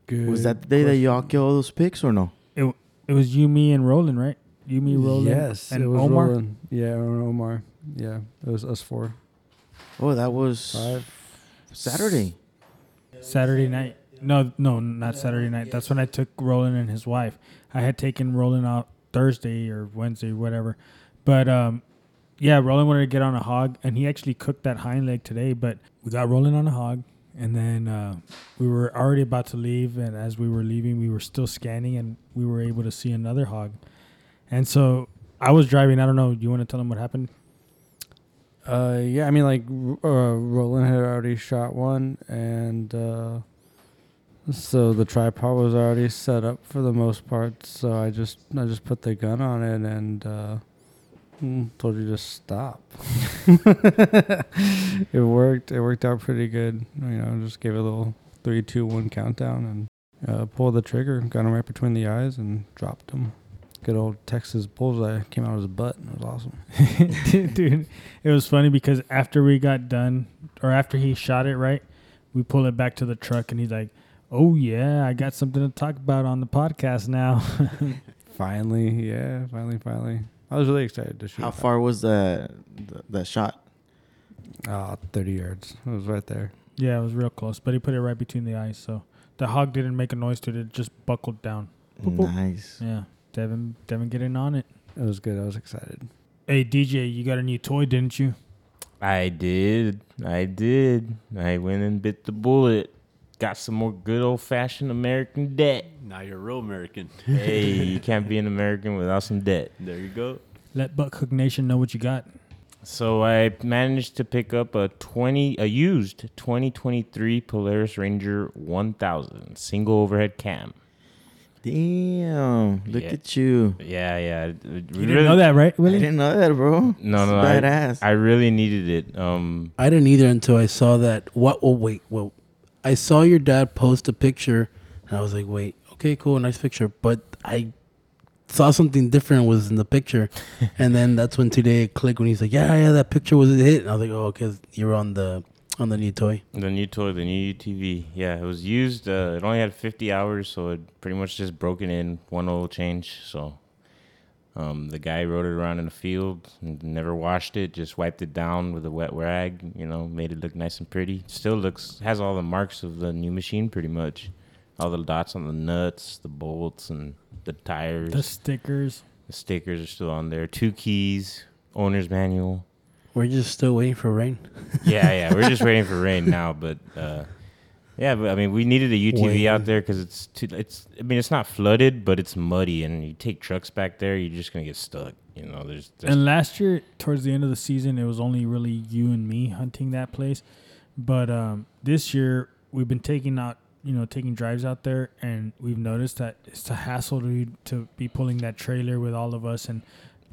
Good. Was that the day that y'all killed all those pigs or no? It was you, me, and Roland, right? You, me, Roland, Yes, and it was Omar. Roland. Yeah, and Omar. Yeah, it was us four. Oh, that was Five. Saturday. Saturday night. No, no, not Saturday night. That's when I took Roland and his wife. I had taken Roland out Thursday or Wednesday, whatever. But um, yeah, Roland wanted to get on a hog, and he actually cooked that hind leg today. But we got Roland on a hog, and then uh, we were already about to leave. And as we were leaving, we were still scanning, and we were able to see another hog. And so I was driving. I don't know. Do You want to tell them what happened? Uh, yeah, I mean, like, uh, Roland had already shot one, and uh, so the tripod was already set up for the most part. So I just, I just put the gun on it and uh, mm, told you to stop. <laughs> it worked. It worked out pretty good. You know, just gave it a little three, two, one countdown, and uh, pulled the trigger, got him right between the eyes, and dropped him. Good old Texas bullseye came out of his butt. It was awesome. <laughs> <laughs> dude it was funny because after we got done or after he shot it right we pull it back to the truck and he's like oh yeah i got something to talk about on the podcast now Finally, yeah, finally, finally. I was really excited to shoot. How that. far was the the, the shot? Ah, 30 yards. It was right there. yeah it was real close but he put it right between the eyes so the hog didn't make a noise to it it just buckled down Boop, boop. Nice. yeah devin devin getting on it It was good. I was excited. hey dj you got a new toy didn't you I did. I did. I went and bit the bullet. Got some more good old fashioned American debt. Now you're a real American. hey, <laughs> you can't be an American without some debt. There you go. let buckhook nation know what you got So I managed to pick up a 20 a used 2023 Polaris Ranger 1000 single overhead cam. Damn. Look Yeah. at you. Yeah, yeah. it- it you didn't know that right I didn't know that, bro. No, It's no, I- badass. I really needed it. Um I didn't either until I saw that. What? Oh, wait. Well, I saw your dad post a picture, and I was like, wait, okay, cool, nice picture. But I saw something different was in the picture, <laughs> and then that's when today it clicked when he's like, yeah, yeah, that picture was a hit. And I was like, oh, because you're on the on the new toy. The new toy, the new UTV. Yeah, it was used. Uh, it only had 50 hours, so it pretty much just broken in, one oil change. So um, the guy rode it around in the field, and never washed it, just wiped it down with a wet rag. You know, made it look nice and pretty. Still looks has all the marks of the new machine, pretty much. All the dots on the nuts, the bolts, and the tires. the stickers the stickers are still on there. Two keys, owner's manual. We're just still waiting for rain. yeah, yeah. We're just <laughs> waiting for rain now, but uh, yeah, but I mean, we needed a UTV Waiting. out there because it's too. It's. I mean, it's not flooded, but it's muddy, and you take trucks back there, you're just gonna get stuck. You know, there's. there's And last year, towards the end of the season, it was only really you and me hunting that place. But um, this year, we've been taking out, you know, taking drives out there, and we've noticed that it's a hassle to to be pulling that trailer with all of us, and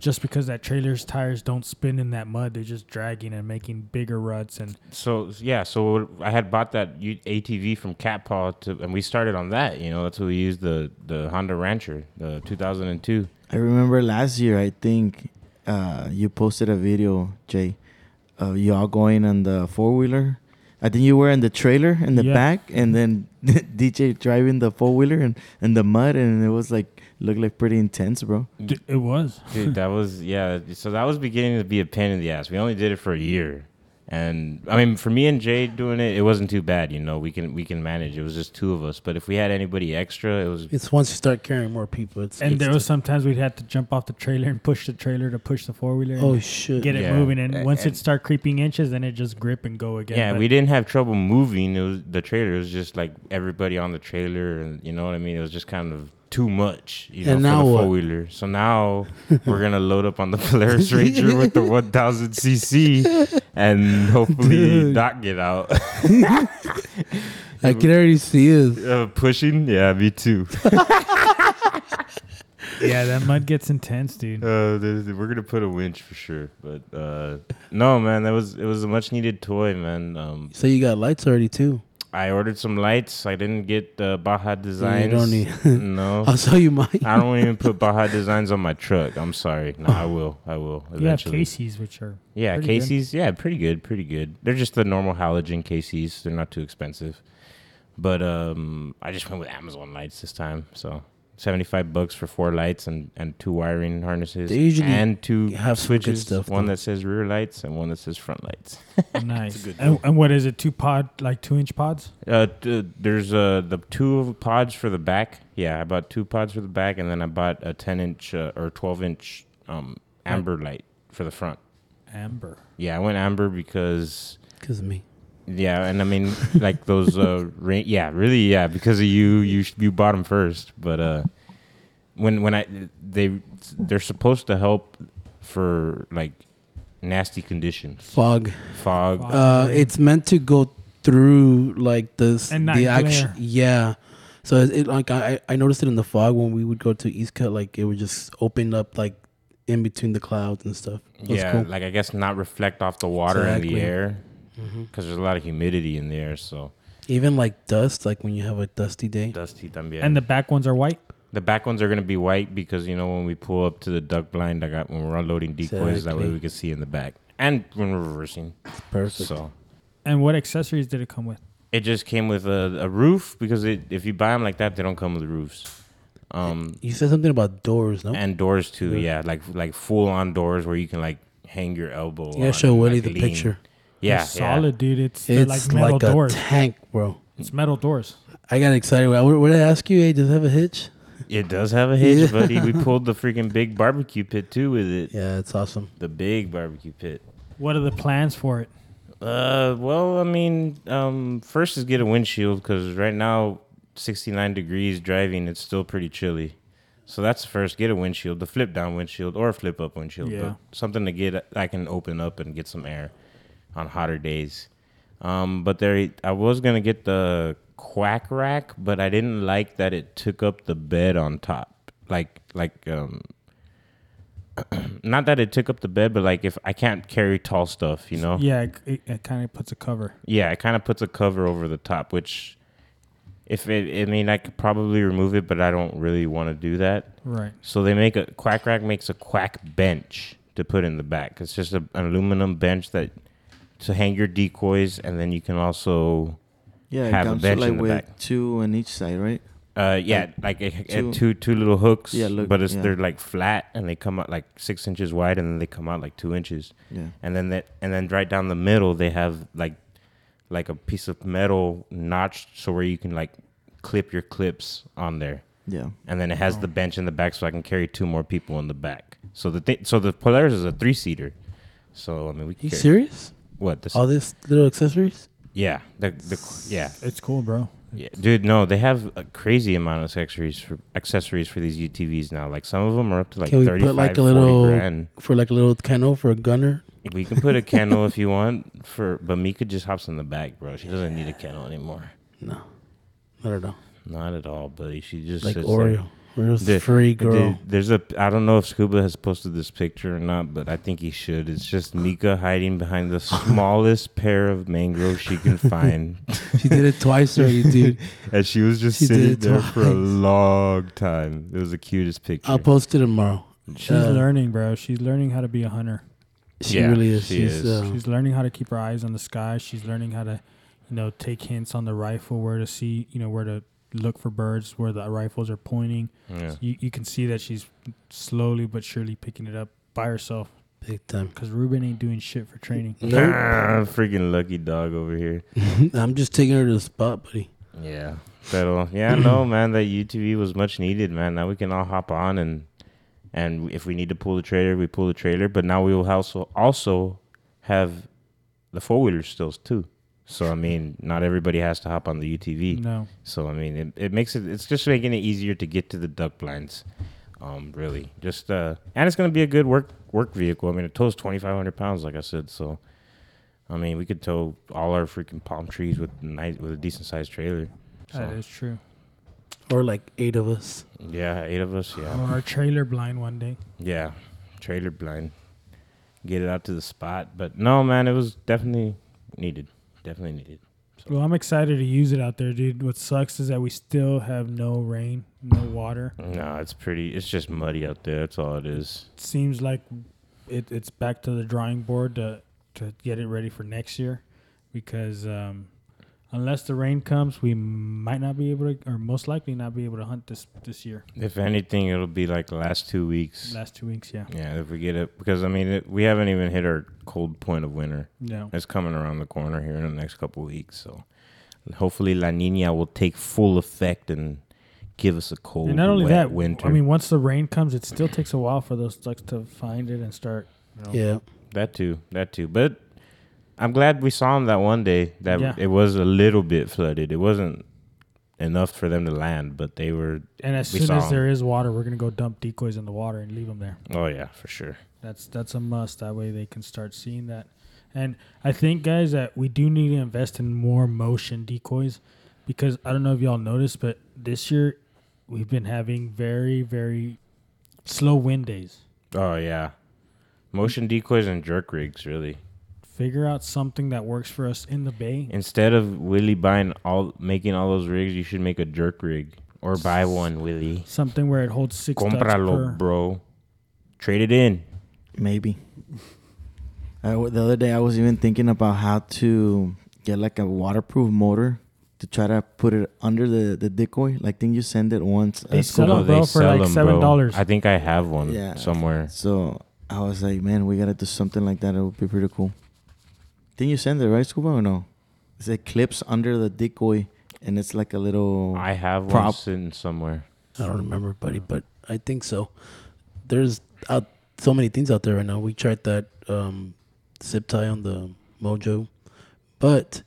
just because that trailer's tires don't spin in that mud, they're just dragging and making bigger ruts. And so yeah, so I had bought that ATV from Cat Paw, to, and we started on that. You know, that's what we used the the Honda Rancher, the 2002. I remember last year, I think uh, you posted a video, Jay, of y'all going on the four wheeler. I think you were in the trailer in the Yeah. back, and then <laughs> DJ driving the four wheeler and in the mud, and it was like looked like pretty intense, bro. D- it was. Dude, that <laughs> was yeah. So that was beginning to be a pain in the ass. We only did it for a year, and I mean, for me and Jay doing it, it wasn't too bad. You know, we can we can manage. It was just two of us. But if we had anybody extra, it was It's once you start carrying more people. It's And it's there was sometimes we'd have to jump off the trailer and push the trailer to push the four wheeler. oh shit. get it Yeah. moving, and A- once and- it start creeping inches, then it just grip and go again. yeah. But We didn't have trouble moving. It was the trailer. It was just like everybody on the trailer, and you know what I mean. It was just kind of too much, you know, And for now the four wheeler. So now <laughs> we're gonna load up on the Polaris Ranger with the 1000 cc, and hopefully Dude. not get out. <laughs> I can already see it. uh, pushing, yeah, me too. <laughs> yeah, that mud gets intense, dude. Uh, we're gonna put a winch for sure, but uh, no, man, that was it was a much needed toy, man. Um, So you got lights already too. I ordered some lights. I didn't get the Baja designs. don't need- <laughs> no, <laughs> I'll show you mine. I don't even put Baja designs on my truck. I'm sorry. No, I will. I will <laughs> You have eventually. KC's, which are yeah, pretty good. KC's. Yeah, pretty good. Pretty good. They're just the normal halogen KC's. They're not too expensive. But um, I just went with Amazon lights this time. So. 75 bucks for four lights and, and two wiring harnesses They usually and two have some good switches stuff, one though. that says rear lights and one that says front lights <laughs> nice. good and, and what is it? Two pod, like two inch pods? Uh, t- there's uh the two pods for the back. Yeah, I bought two pods for the back, and then I bought a 10 inch uh, or 12 inch um amber light for the front. Amber. Yeah, I went amber because Because of me. Yeah, and I mean like those uh <laughs> rain. Yeah, really, yeah, because of you, you sh- you bought them first, but uh when when I they they're supposed to help for like nasty conditions, Fog. fog. Fog. Uh, it's meant to go through like this And not the action. glare. Yeah. So it, it like I I noticed it in the fog when we would go to East Cut. Like it would just open up like in between the clouds and stuff. It yeah, cool. like I guess not reflect off the water in the Exactly. Air Mm-hmm. because there's a lot of humidity in the air. So Even like dust, like when you have a dusty day. dusty también. And the back ones are white. the back ones are gonna be white because you know when we pull up to the duck blind, I got when we're unloading decoys, that way we can see in the back, and when we're reversing. Perfect. So And what accessories did it come with? it just came with a, a roof because it, if you buy them like that, they don't come with roofs. Um, You said something about doors, no? and doors too. Yeah. Yeah, like like full on doors where you can like hang your elbow. you gotta on show and, Willie like, the lean. picture. Yeah, They're solid, dude. It's, It's like metal like a doors. tank, bro. it's metal doors. I got excited. What, what did I ask you? Hey, does it have a hitch? It does have a hitch, Yeah. buddy. We <laughs> pulled the freaking big barbecue pit too with it. Yeah, it's awesome. The big barbecue pit. What are the plans for it? Uh, well, I mean, um, first is get a windshield because right now, 69 degrees driving, it's still pretty chilly. So that's first. Get a windshield, the flip down windshield or a flip up windshield, Yeah. but something to get I can open up and get some air on hotter days. Um, but there, I was gonna get the quack rack, but I didn't like that it took up the bed on top. Like, like, um, <clears throat> not that it took up the bed, but like if I can't carry tall stuff, you know. Yeah, it, it, it kind of puts a cover. Yeah, it kind of puts a cover over the top, which if it, I mean, I could probably remove it, but I don't really want to do that. Right. So they make a quack rack makes a quack bench to put in the back. It's just a, an aluminum bench that to hang your decoys, and then you can also, Yeah, it Have a bench like in the with back. two on each side, right? uh, yeah, like, a, a two- two two little hooks. Yeah, look, but it's yeah. they're like flat, and they come out like six inches wide, and then they come out like two inches. Yeah. and then that and then right down the middle they have like like a piece of metal notched so where you can like clip your clips on there Yeah. and then it has the bench in the back so i can carry two more people in the back so the thing so the polaris is a three seater so i mean we can You carry- serious? What this All these little accessories? yeah the, the yeah It's cool, bro. yeah, dude. No, they have a crazy amount of accessories for accessories for these UTVs now. Like some of them are up to like Can we thirty put, like, a little- grand. For like a little cano for a gunner? We can put a kennel if you <laughs> want for, but Mika just hops in the back, bro. She doesn't need a kennel anymore. No. Not at all. Not at all, buddy. She just Like sits Oreo. Oreo's The- a free girl. Dude, there's a. I don't know if Scuba has posted this picture or not, but I think he should. It's just Mika hiding behind the <laughs> smallest pair of mangroves she can <laughs> find, She did it twice already, <laughs> dude. and she was just She sitting it there for a long time. It was the cutest picture. I'll post it tomorrow. She's Uh, learning, bro. She's learning how to be a hunter. She Yeah, really is. she She's, is. Uh, She's learning how to keep her eyes on the sky. She's learning how to you know, take hints on the rifle where to see, you know, where to look for birds, where the rifles are pointing. Yeah. You you can see that she's slowly but surely picking it up by herself Big time. because Ruben ain't doing shit for training. Nope. Ah, freaking lucky dog over here. <laughs> I'm just taking her to the spot, buddy. Yeah. Pero yeah, no, man, that UTV was much needed, man. Now we can all hop on and and if we need to pull the trailer, we pull the trailer. But now we will also also have the four wheeler stills too. So I mean, not everybody has to hop on the UTV. No, So I mean, it, it makes it. It's just making it easier to get to the duck blinds. Um, really, just uh, and it's gonna be a good work work vehicle. I mean, it tows twenty five hundred pounds, like I said. So, I mean, we could tow all our freaking palm trees with nice with a decent sized trailer. that So, is true. Or like eight of us. yeah, eight of us. Yeah, Or our trailer blind one day. yeah, trailer blind. Get it out to the spot, but no, man, it was definitely needed. Definitely needed. Well, I'm excited to use it out there, dude. What sucks is that we still have no rain, no water. No, it's pretty. It's just muddy out there. That's all it is. seems like it, it's back to the drawing board to to get it ready for next year, because um, unless the rain comes, we might not be able to, or most likely not be able to hunt this this year. If anything, it'll be like last two weeks. Last two weeks, yeah, Yeah, if we get it, because I mean, it, we haven't even hit our cold point of winter. no, It's coming around the corner here in the next couple weeks. So hopefully, La Nina will take full effect and give us a cold, and not only wet that, winter. I mean, once the rain comes, it still takes a while for those ducks to find it and start. You know, Yeah. that too, that too. But I'm glad we saw them that one day. That Yeah. it was a little bit flooded. It wasn't enough for them to land, but they were. And as We soon as 'em. there is water, we're gonna go dump decoys in the water and leave them there. Oh yeah, for sure. That's that's a must. That way they can start seeing that. And I think guys that we do need to invest in more motion decoys because I don't know if y'all noticed, but this year we've been having very very slow wind days. Oh yeah, motion decoys and jerk rigs really. Figure out something that works for us in the bay. Instead of Willie buying all, making all those rigs, you should make a jerk rig or buy one, Willie. Something where it holds six ducks Compralo, per. bro. Trade it in. Maybe. I w the other day, I was even thinking about how to get like a waterproof motor to try to put it under the, the decoy. Like, think you send it once. They uh, sell them, bro, for like them, $7. I think I have one Yeah. somewhere. So I was like, man, we gotta do something like that. It would be pretty cool. Didn't you send it right, Scuba, or no? It's like clips under the decoy, and it's like a little. I have one Prop. sitting somewhere. I don't remember, buddy, but I think so. There's out so many things out there right now. We tried that um, zip tie on the Mojo, but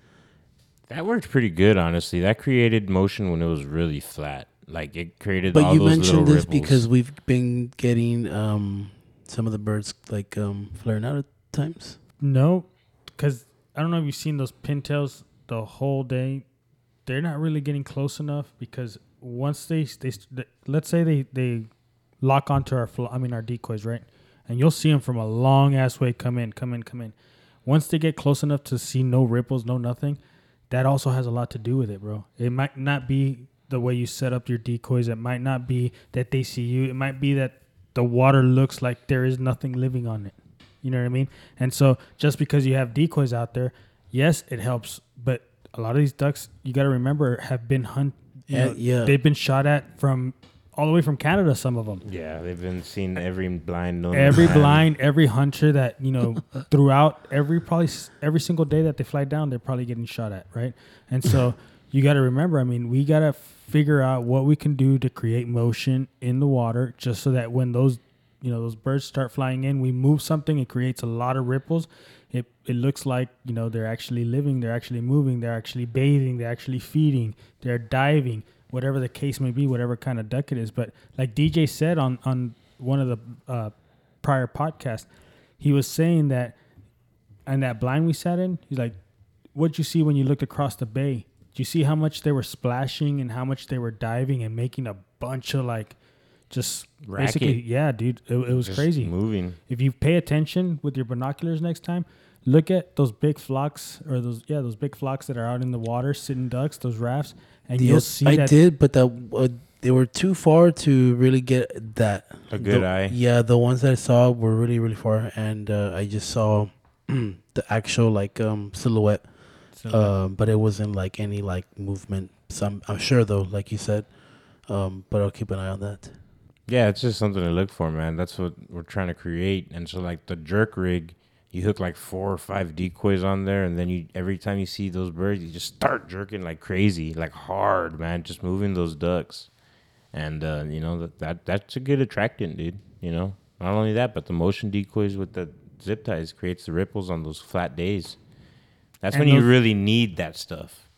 That worked pretty good, honestly. That created motion when it was really flat. Like it created but all you those mentioned this ripples. because we've been getting um, some of the birds like um, flaring out at times. No, because I don't know if you've seen those pintails the whole day. They're not really getting close enough because once they they st- let's say they they lock onto our fl- I mean our decoys right, and you'll see them from a long ass way come in, come in, come in. Once they get close enough to see no ripples, no nothing, that also has a lot to do with it, bro. It might not be the way you set up your decoys. It might not be that they see you. It might be that the water looks like there is nothing living on it. You know what I mean? And so just because you have decoys out there, yes, it helps. But a lot of these ducks, you got to remember, have been hunt. you Yeah, know, yeah. They've been shot at from all the way from Canada. Some of them. yeah, they've been seen every blind Every man. blind, every hunter that you know <laughs> throughout every probably every single day that they fly down, they're probably getting shot at, right? And so <laughs> you got to remember. I mean, we got to figure out what we can do to create motion in the water, just so that when those you know those birds start flying in, we move something, it creates a lot of ripples. It it looks like you know they're actually living, they're actually moving, they're actually bathing, they're actually feeding, they're diving, whatever the case may be, whatever kind of duck it is. But like DJ said on on one of the uh, prior podcasts, he was saying that and that blind we sat in, he's like, "What'd you see when you looked across the bay? do you see how much they were splashing and how much they were diving and making a bunch of like, just basically, Racket. yeah, dude, it, it was Just crazy. Moving. If you pay attention with your binoculars next time, look at those big flocks or those yeah those big flocks that are out in the water, sitting ducks, those rafts, and you'll see I that did, but that uh, they were too far to really get that. A good The- eye. Yeah, the ones that I saw were really really far, and uh, I just saw <clears throat> the actual like um silhouette. instantly. Um, but it wasn't like any like movement. Some I'm sure though, like you said. Um, but I'll keep an eye on that. Yeah, it's just something to look for, man. That's what we're trying to create. And so, like the jerk rig, you hook like four or five decoys on there, and then you every time you see those birds, you just start jerking like crazy, like hard, man, just moving those ducks. And uh, you know that, that that's a good attractant, dude. You know, not only that, but the motion decoys with the zip ties creates the ripples on those flat days. That's And when you really need that stuff.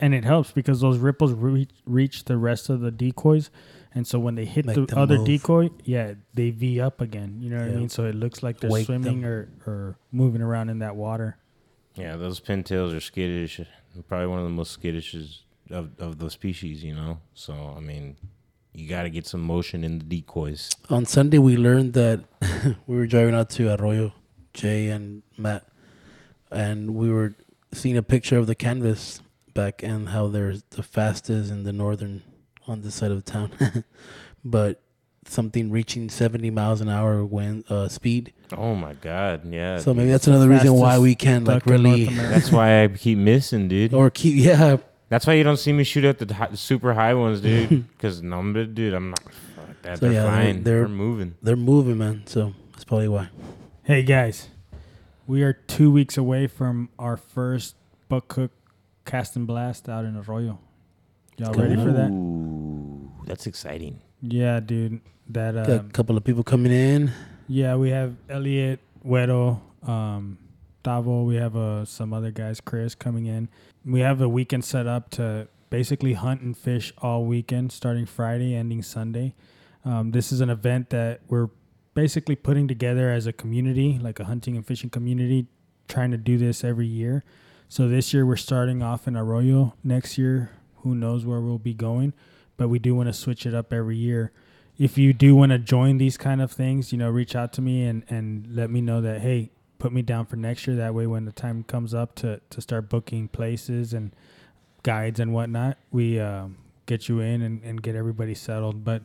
and it helps because those ripples reach, reach the rest of the decoys, and so when they hit Make the other move. decoy, yeah, they V up again. You know what I mean? So it looks like they're Wake swimming them. or, or moving around in that water. Yeah, those pintails are skittish. Probably one of the most skittish of, of the species, you know? So, I mean, you got to get some motion in the decoys. On Sunday, we learned that <laughs> we were driving out to Arroyo, Jay and Matt, and we were seeing a picture of the canvas back and how there's the fastest in the northern on this side of town, <laughs> but something reaching 70 miles an hour wind uh, speed. Oh, my God. Yeah. So maybe that's another reason why we can't like duck in North really That's why I keep missing, dude. or keep yeah. That's why you don't see me shoot at the hi- super high ones, dude. <laughs> Because, number, dude, I'm not. Fuck that. So, they're yeah, they're- They're, they're- moving. They're moving, man. So that's probably why. Hey guys, we are two weeks away from our first Buck Hook cast and blast out in Arroyo. Y'all ready for that? Ooh, that's exciting. Yeah, dude. That Got uh, a couple of people coming in. yeah, we have Elliot, Wedo, um, Davo. We have uh, some other guys, Chris, coming in. We have a weekend set up to basically hunt and fish all weekend, starting Friday, ending Sunday. Um, this is an event that we're basically putting together as a community, like a hunting and fishing community, trying to do this every year. So this year we're starting off in Arroyo. Next year, who knows where we'll be going, but we do want to switch it up every year. If you do want to join these kind of things, you know, reach out to me and, and let me know that, hey, put me down for next year. That way, when the time comes up to, to start booking places and guides and whatnot, we um, get you in and, and get everybody settled. But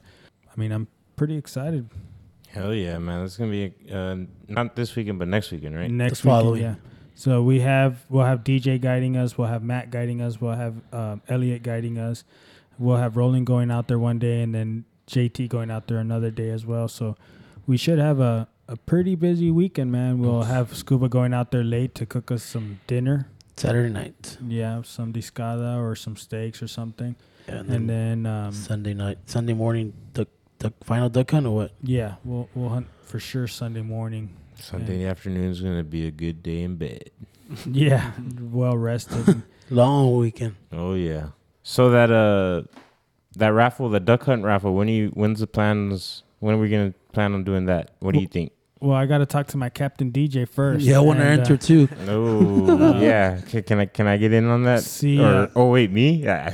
I mean, I'm pretty excited. Hell yeah, man. It's going to be uh, not this weekend, but next weekend, right? Next The weekend, following. yeah. So we have we'll have DJ guiding us, we'll have Matt guiding us, we'll have um, Elliot guiding us, we'll have Roland going out there one day, and then JT going out there another day as well. So we should have a a pretty busy weekend, man. We'll have Scuba going out there late to cook us some dinner. Saturday night. Yeah, some discada or some steaks or something, Yeah, and, and then, then um, Sunday night, Sunday morning, the duck, final duck hunt or what? yeah, we'll we'll hunt for sure Sunday morning. Sunday afternoon is going to be a good day in bed. <laughs> Yeah, well rested. <laughs> Long weekend. Oh yeah. So that uh that raffle, the duck hunt raffle, when you when's the plans when are we gonna plan on doing that? What do you think? well, I got to talk to my captain DJ first. Yeah, I want to and, uh, enter too. <laughs> Oh yeah. Can, can I can I get in on that? See, or uh, oh wait, me? Yeah.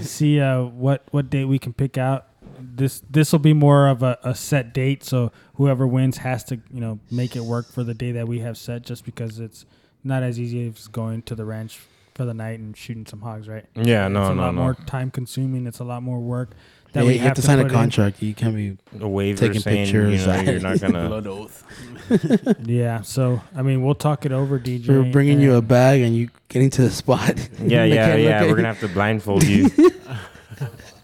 see uh, what what date we can pick out. This this will be more of a, a set date, so whoever wins has to you know make it work for the day that we have set. Just because it's not as easy as going to the ranch for the night and shooting some hogs, right? yeah, no, it's a no, lot no. more time consuming. It's a lot more work that Yeah, we you have to sign a put in. contract. You can't be. A waiver Taking saying pictures. you know you're not <laughs> gonna blood oath. <laughs> Yeah, so I mean, we'll talk it over, DJ. We're bringing you a bag and you getting to the spot. <laughs> Yeah, yeah, yeah. We're gonna have to blindfold you.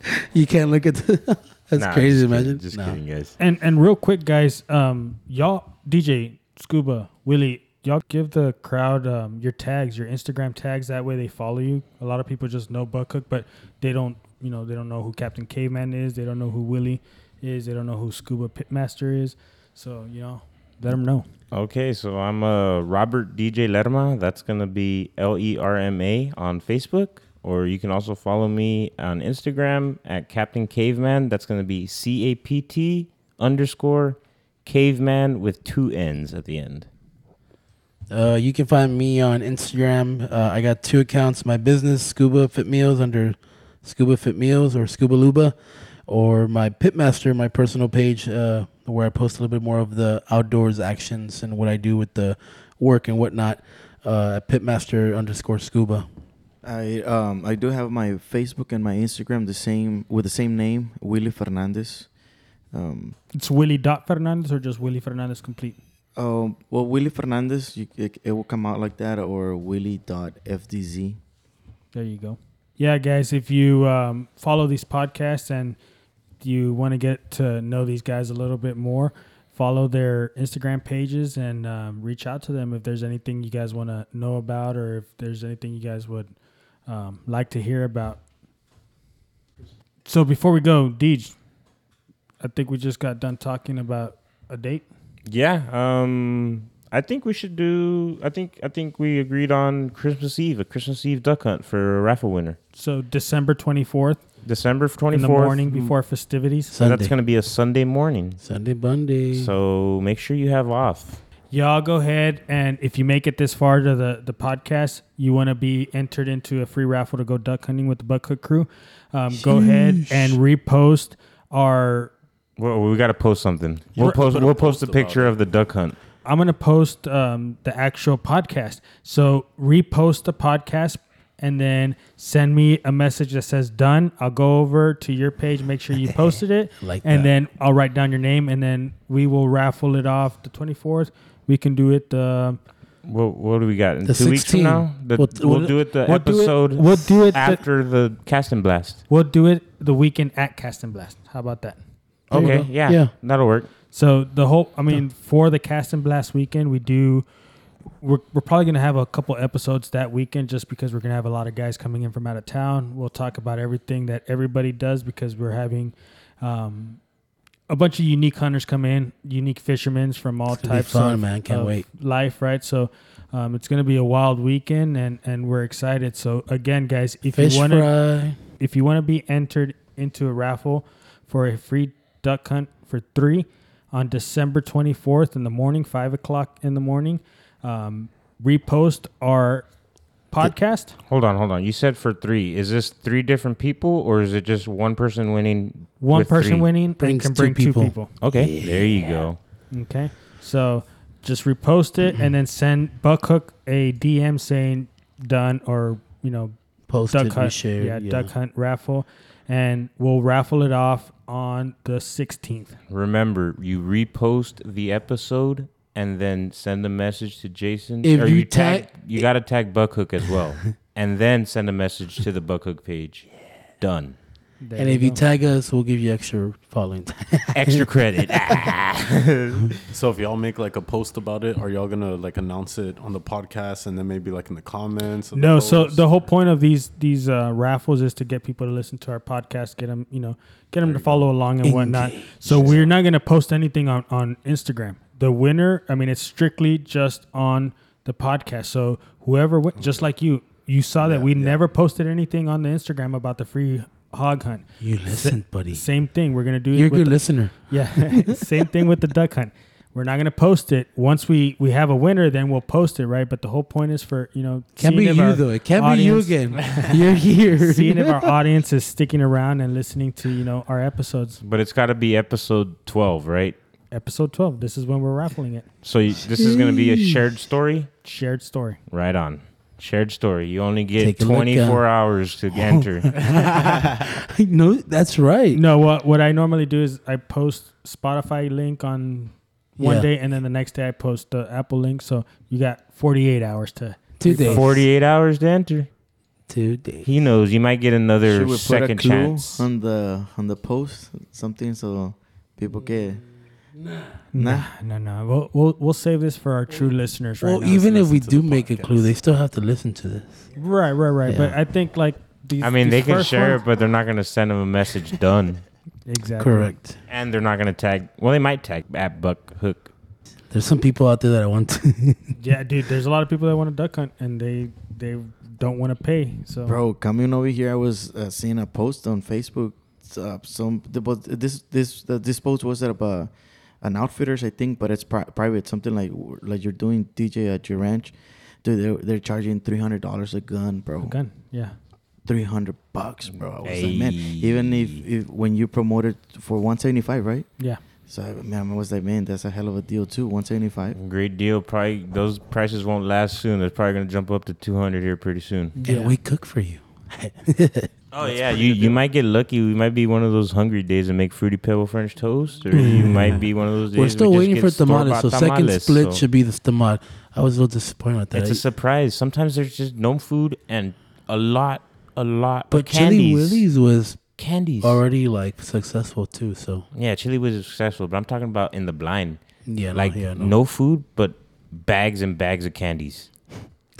<laughs> You can't look at. The, <laughs> that's Nah, crazy. just Imagine. Kidding, just No. kidding, guys. And and real quick, guys, um, y'all, DJ, Scuba, Willie, y'all give the crowd um, your tags, your Instagram tags. That way they follow you. A lot of people just know Buck Hook, but they don't, you know, they don't know who Captain Caveman is. They don't know who Willie is. They don't know who Scuba Pitmaster is. So you know, let them know. Okay, so I'm uh, Robert DJ Lerma. That's going to be L E R M A on Facebook. Or you can also follow me on Instagram at Captain Caveman. That's going to be C A P T underscore caveman with two N's at the end. Uh, you can find me on Instagram. Uh, I got two accounts. My business, Scuba Fit Meals, under Scuba Fit Meals or Scuba Luba, or my Pitmaster, my personal page, uh, where I post a little bit more of the outdoors actions and what I do with the work and whatnot. Uh, at Pitmaster underscore Scuba. I um I do have my Facebook and my Instagram the same with the same name, Willie Fernandez. Um, It's Willie Dot Fernandez or just Willie Fernandez complete. Um, well, Willie Fernandez, you, it, it will come out like that, or Willie.fdz. There you go. Yeah, guys, if you um, follow these podcasts and you want to get to know these guys a little bit more, follow their Instagram pages and um, reach out to them if there's anything you guys want to know about or if there's anything you guys would um, like to hear about. So before we go, Deej, I think we just got done talking about a date. Yeah. Um, I think we should do. I think I think we agreed on Christmas Eve, a Christmas Eve duck hunt for a raffle winner, So December 24th December twenty fourth in the morning before festivities. So that's going to be a Sunday morning. Sunday Bundy. So make sure you have off. Y'all go ahead and if you make it this far to the, the podcast, you want to be entered into a free raffle to go duck hunting with the Buck Hook crew. Um, go ahead and repost our. Well, we got to post something. We'll post. a We'll post post a picture of the duck hunt. I'm gonna post um, the actual podcast. So repost the podcast and then send me a message that says done. I'll go over to your page, make sure you posted it, <laughs> Like and that. then I'll write down your name, and then we will raffle it off the 24th. We can do it. Uh, What What do we got in The two weeks from now? The, We'll- we'll, we'll- do it the we'll do it- episode we'll do it the- after the Cast and Blast. we'll do it the weekend at Cast and Blast. How about that? There Okay, yeah, Yeah. that'll work. So the whole, I mean, for the Cast and Blast weekend, we do. We're, we're probably gonna have a couple episodes that weekend, just because we're gonna have a lot of guys coming in from out of town. We'll talk about everything that everybody does because we're having um, a bunch of unique hunters come in, unique fishermen from all It's gonna be types fun, of, man. Can't of wait. life, right? So um, it's gonna be a wild weekend, and and we're excited. So again, guys, if Fish you want to if you want to be entered into a raffle for a free duck hunt for three on December 24th in the morning, five o'clock in the morning, um, repost our podcast. Hold on, hold on. You said for three. Is this three different people, or is it just one person winning? One person three? winning and Brings can two bring two people. people. Okay, there you go. Okay. So just repost it and then send Buckhook a DM saying done or, you know, Posted, duck hunt. reshared. yeah, duck hunt raffle. And we'll raffle it off on the 16th. Remember, you repost the episode and then send a message to Jason. If or you tag, tag- you got to tag Buckhook as well, <laughs> and then send a message to the Buckhook page. Done. There And if you tag us, we'll give you extra following time. Extra credit. <laughs> So if y'all make like a post about it, are y'all gonna like announce it on the podcast and then maybe like in the comments? of the No, so the whole point of these these uh, raffles is to get people to listen to our podcast, get them, you know, get them to follow along and whatnot. So we're not going to post anything on on Instagram. The winner, I mean, it's strictly just on the podcast. So whoever, win, just like you, you saw that Yeah, we yeah. never posted anything on the Instagram about the free hog hunt. You listen, buddy. Same thing. We're gonna do. You're a with good the- listener. Yeah, <laughs> <laughs> same thing with the duck hunt. We're not gonna post it once we we have a winner. Then we'll post it, right? But the whole point is for you know Can't be you our though. It can't be you again. <laughs> You're here. seeing if our audience is sticking around and listening to you know our episodes. but it's got to be episode 12, right? Episode twelve. This is when we're raffling it. So you, this is going to be a shared story? Shared story. Right on. Shared story. You only get Take a look, uh, 24 hours to <laughs> enter. <laughs> no, that's right. No, what what I normally do is I post Spotify link on one Yeah. day, and then the next day I post the Apple link. So you got forty eight hours to. Two days. 48 hours to enter. Two days. He knows you might get another Should we put a second clue chance. on the on the post? Something so people get. Nah. Nah, no, no. We'll we'll, we'll save this for our true listeners right Well, now. even if we do the make a clue, they still have to listen to this. Right, right, right. But I think like these. I mean, they can share ones- it, but they're not going to send them a message done. <laughs> Exactly. Correct. And they're not going to tag. Well, they might tag at Buck Hook. There's some people out there that I want to. <laughs> Yeah, dude. There's a lot of people that want to duck hunt and they they don't want to pay. So Bro, coming over here, I was uh, seeing a post on Facebook. Uh, some the, but this this uh, this post was at a, an outfitters, I think, but it's pri- private. Something like like you're doing DJ at your ranch. Dude, they're, they're charging three hundred dollars a gun, bro. a gun. Yeah. Three hundred bucks, bro. I was like, man, even if, if when you promote it for one seventy five, right? Yeah. So man, I was like, man, that's a hell of a deal too. One seventy five. Great deal. Probably those prices won't last soon. They're probably going to jump up to 200 here pretty soon. and Yeah. we cook for you. <laughs> Oh That's yeah, you you might get lucky. We might be one of those hungry days and make fruity pebble French toast, or you might be one of those days. We're still just waiting for tamales. So second split so should be the tamale. I was a little disappointed with that. It's a surprise. Sometimes there's just no food and a lot, a lot. but of candies. But Chili Willy's was candies. already like successful too. So Yeah, chili was successful, but I'm talking about in the blind, yeah, no, like yeah, no. food, but bags and bags of candies.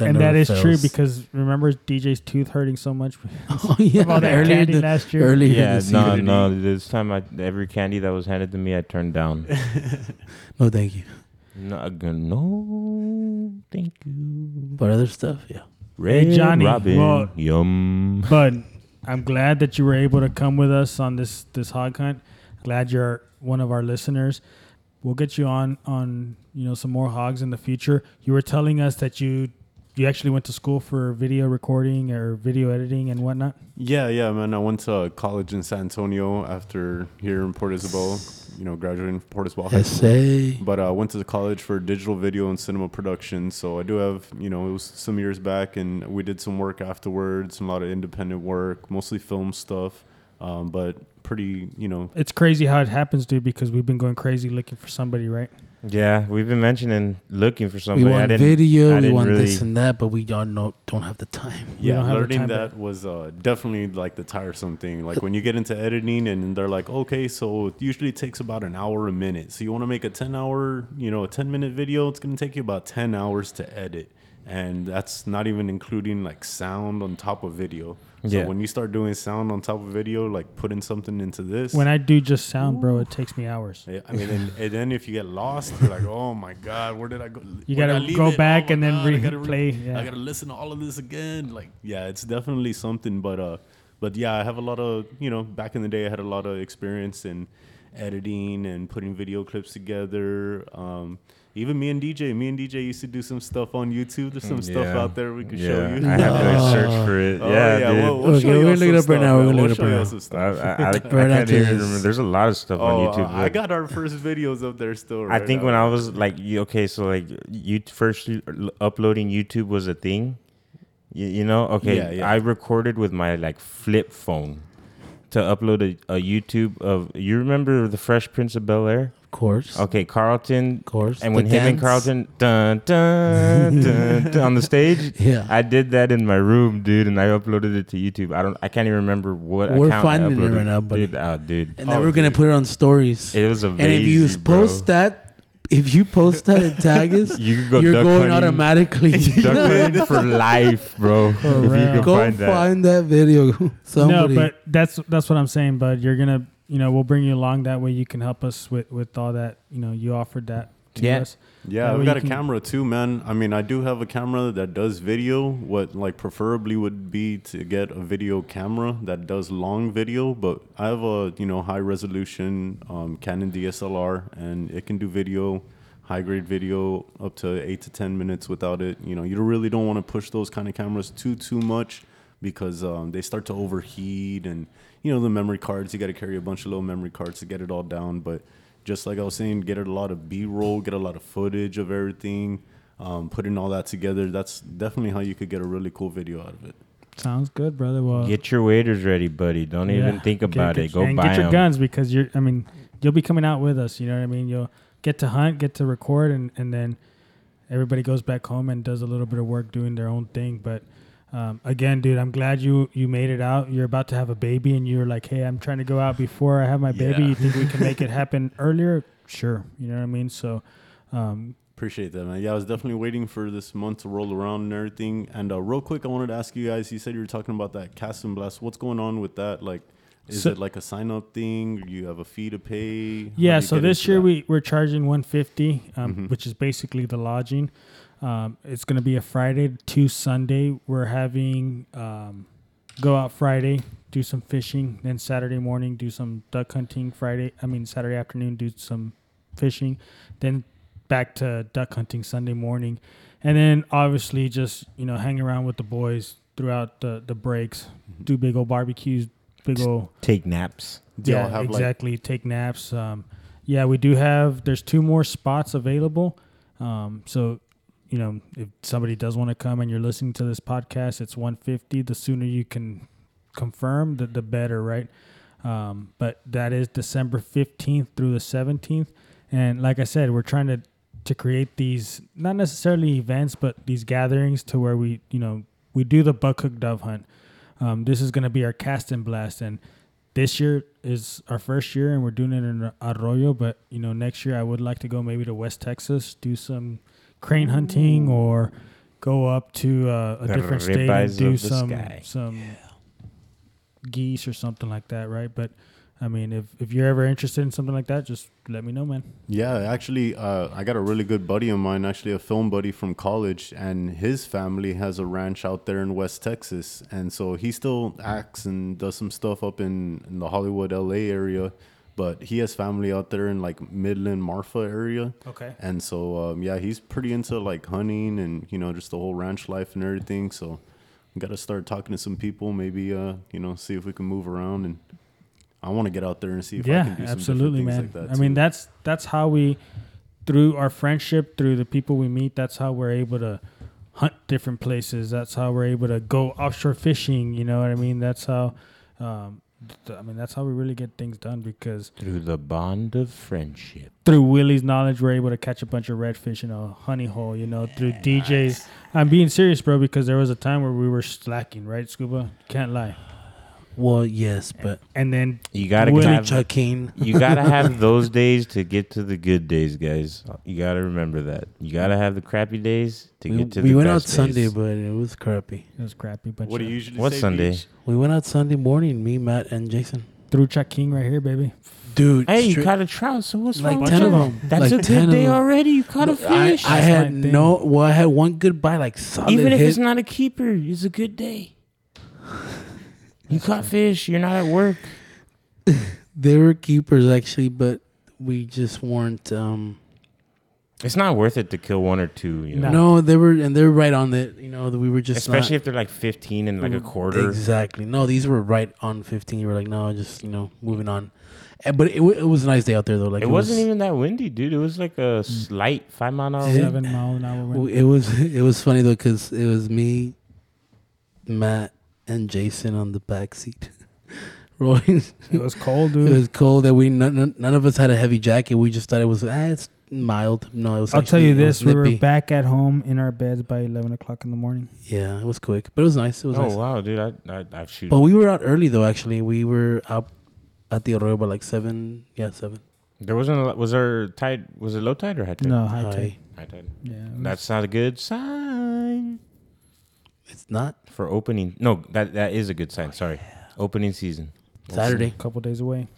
And never that is true because remember DJ's tooth hurting so much <laughs> oh yeah, of all that earlier candy the- last year. earlier in Yeah, the no, season. no. This time, I every candy that was handed to me, I turned down. <laughs> no, thank you. no, uh, I go, no, thank you. But other stuff, yeah. Red Johnny, Robin, well- yum. But I'm glad that you were able to come with us on this this hog hunt. Glad you're one of our listeners. We'll get you on on you know some more hogs in the future. You were telling us that you you actually went to school for video recording or video editing and whatnot. Yeah, yeah, man. I went to college in San Antonio after here in Port Isabel. You know, graduating from Port Isabel High School. But I uh, went to the college for digital video and cinema production. So I do have, you know, it was some years back, and we did some work afterwards, a lot of independent work, mostly film stuff. Um, but pretty, you know, It's crazy how it happens, dude. Because we've been going crazy looking for somebody, right? Yeah, we've been mentioning looking for We somebody. I want didn't, video, I we didn't want really, this and that, but we don't know, don't have the time. We yeah, don't have the learning time to- that was uh, definitely like the tiresome thing. Like when you get into editing and they're like, okay, so it usually takes about an hour a minute. So you want to make a 10 hour, you know, a 10 minute video, it's going to take you about 10 hours to edit. And that's not even including like sound on top of video. So Yeah. when you start doing sound on top of video, like putting something into this. When I do just sound, bro, it takes me hours. yeah, I mean, and, and then if you get lost, you're like, "Oh my God, where did I go?" You Where gotta go it? back my and then God, I gotta replay, yeah. I gotta listen to all of this again. Like, yeah, it's definitely something. But uh, but yeah, I have a lot of you know. Back in the day, I had a lot of experience in editing and putting video clips together. Um, even me and DJ, me and DJ used to do some stuff on YouTube. There's some stuff out there we could yeah, show you. I have to like, search <laughs> for it. Oh, yeah, dude. we'll, we'll Okay, show we're you gonna look it up right now, we're man. gonna We'll look it show up you right now. some I, stuff. I, I, I <laughs> Right can't after even this. remember. There's a lot of stuff Oh, on YouTube. I got our first videos up there still. I think now. when I was like, you, okay, so like you first uploading YouTube was a thing. You, you know, okay, Yeah, yeah. I recorded with my like flip phone to upload a, a YouTube of. You remember the Fresh Prince of Bel Air? Of course. Okay, Carlton. Of course. And The when him and. Carlton dun, dun, dun, dun, <laughs> on the stage, Yeah. I did that in my room, dude, and I uploaded it to YouTube. I don't, I can't even remember what. We're account I finding it uploaded. right now, buddy. Dude, oh, dude, and then Oh, we're gonna dude. put it on stories. it was a. and if amazing. you post that, if you post that and tag us, <laughs> you could go you're duck going hunting. automatically. <laughs> Duck hunting for life, bro. if you can Go find find that. that, video. Somebody. No, but that's that's what I'm saying. But you're gonna, you know, we'll bring you along that way. You can help us with with all that. You know, you offered that to Yeah. us. Yeah, That I've got a can- camera too, man. I mean, I do have a camera that does video. What like preferably would be to get a video camera that does long video, but I have a you know high resolution um, Canon DSLR, and it can do video, high grade video up to eight to ten minutes without it. You know, you really don't want to push those kind of cameras too too much because um, they start to overheat, and you know the memory cards. You got to carry a bunch of little memory cards to get it all down, but just like I was saying, get a lot of B roll, get a lot of footage of everything, um, putting all that together. That's definitely how you could get a really cool video out of it. Sounds good, brother. Well, Get your waders ready, buddy. Don't even think about get- it. Go and buy get your them. guns because you're. I mean, you'll be coming out with us. You know what I mean? You'll get to hunt, get to record, and and then everybody goes back home and does a little bit of work doing their own thing. But um, again, dude, I'm glad you you made it out. You're about to have a baby, and you're like, hey, I'm trying to go out before I have my baby. Yeah. You think we can make it <laughs> happen earlier? Sure. You know what I mean? So. Um, Appreciate that, man. Yeah, I was definitely waiting for this month to roll around and everything. And uh, real quick, I wanted to ask you guys. You said you were talking about that cast and blast. What's going on with that? Like, is So- it like a sign up thing? Or you have a fee to pay? How Yeah, so this year that? we we're charging 150, um, Mhm. which is basically the lodging. Um, it's going to be a Friday to Sunday. We're having um, go out Friday, do some fishing, then Saturday morning do some duck hunting. Friday, I mean Saturday afternoon do some fishing, then back to duck hunting Sunday morning, and then obviously just you know hang around with the boys throughout the the breaks, Mm-hmm. do big old barbecues, big old Take naps. Do yeah, have, like- exactly. Take naps. Um, yeah, we do have. There's two more spots available. Um, so, you know, if somebody does want to come and you're listening to this podcast, it's 150. The sooner you can confirm, the, the better, right? Um, but that is December 15th through the 17th. And like I said, we're trying to to create these not necessarily events, but these gatherings to where we, you know, we do the buck hook dove hunt. Um, this is going to be our cast and blast, and this year is our first year, and we're doing it in Arroyo. But you know, next year I would like to go maybe to West Texas, do some crane hunting, or go up to uh, a The different state and do some sky. some geese or something like that, right? But I mean, if if you're ever interested in something like that, just let me know, man. Yeah, actually, uh, I got a really good buddy of mine, actually a film buddy from college, and his family has a ranch out there in West Texas, and so he still acts and does some stuff up in, in the Hollywood, LA area, but he has family out there in like Midland, Marfa area, Okay. and so um, yeah, he's pretty into like hunting and you know just the whole ranch life and everything. So we got to start talking to some people, maybe uh, you know see if we can move around and. I want to get out there and see if I yeah, can do some absolutely, man. like that. I mean, that's that's how we, through our friendship, through the people we meet, that's how we're able to hunt different places. That's how we're able to go offshore fishing. You know what I mean? That's how. Um, I mean, that's how we really get things done because Through the bond of friendship. through Willy's knowledge, we're able to catch a bunch of redfish in a honey hole. You know, through DJ's. I'm being serious, bro, because there was a time where we were slacking, right, Scuba? Can't lie. Well, yes, but And then You gotta Willy have Chucking. you gotta <laughs> have those days to get to the good days, guys. You gotta remember that. You gotta have the crappy days to We, get to the good days. we the went out best Sunday, but it was crappy. it was crappy. But What do you usually What say, Sunday? Beach? We went out Sunday morning, me, Matt, and Jason. through Chuck King right here, baby. Dude, Hey, you straight- caught a trout, so what's like wrong with ten of them. That's like a good day already. You caught a fish. I That's had no. Well, I had one good bite, like solid Even if hit. it's not a keeper, it's a good day. You caught fish. You're not at work. <laughs> They were keepers actually, but we just weren't. um It's not worth it to kill one or two. You know, No. No, they were, and they're right on it. You know, we were just especially not, if they're like 15 and like a quarter. Exactly. No, these were right on fifteen. You were like, no, just you know, moving on. Eh, But it, wa- it was a nice day out there though. Like it, wasn't was, even that windy, dude. It was like a slight five mile an hour. Seven mile an hour wind. <laughs> It was it was funny though because it was me, Matt, and Jason on the back seat. <laughs> Rolling. It was cold, dude. It was cold that we none, none- none of us had a heavy jacket. We just thought it was ah, it's mild. No, it was. I'll tell you this: we were back at home in our beds by eleven o'clock in the morning. Yeah, it was quick, but it was nice. It was Oh nice. wow, dude! I I, I shoot. But we were out early though. Actually, we were out at the Arroyo by like seven. Yeah, seven. There wasn't. A, lot- was there tide? Was it low tide or high tide? No, high High. tide. High tide. Yeah, That's not a good sign It's not for opening. No, that that is a good sign. Sorry, opening season. Saturday. a couple days away.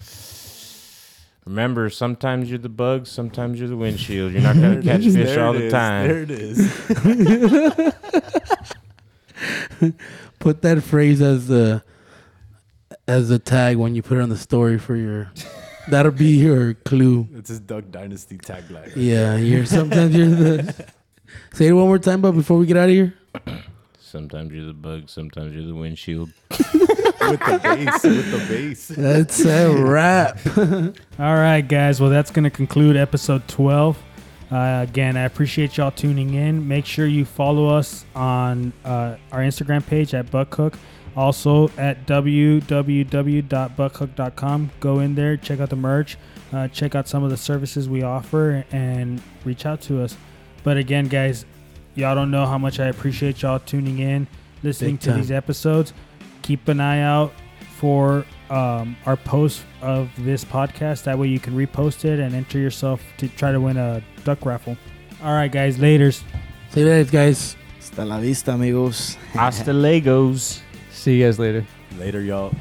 Remember, sometimes you're the bug, sometimes you're the windshield. You're not gonna catch fish all the is. time. There it is. <laughs> Put that phrase as the as a tag when you put it on the story for your. That'll be your clue. It's his Duck Dynasty tagline. Yeah, you're sometimes you're the. <laughs> Say it one more time, but before we get out of here. Sometimes you're the bug, sometimes you're the windshield. <laughs> with the bass. With the bass. That's a wrap. <laughs> All right, guys. Well, that's going to conclude episode 12. Uh, again, I appreciate y'all tuning in. Make sure you follow us on uh, our Instagram page at Buckhook. Also at www.buckhook.com. Go in there, check out the merch, uh, check out some of the services we offer, and reach out to us. But again, guys, y'all don't know how much I appreciate y'all tuning in, listening to these episodes. Keep an eye out for um, our post of this podcast. That way you can repost it and enter yourself to try to win a duck raffle. All right, guys. Laters. Say that, guys. Hasta la vista, amigos. Hasta Legos. See you guys later. Later, y'all.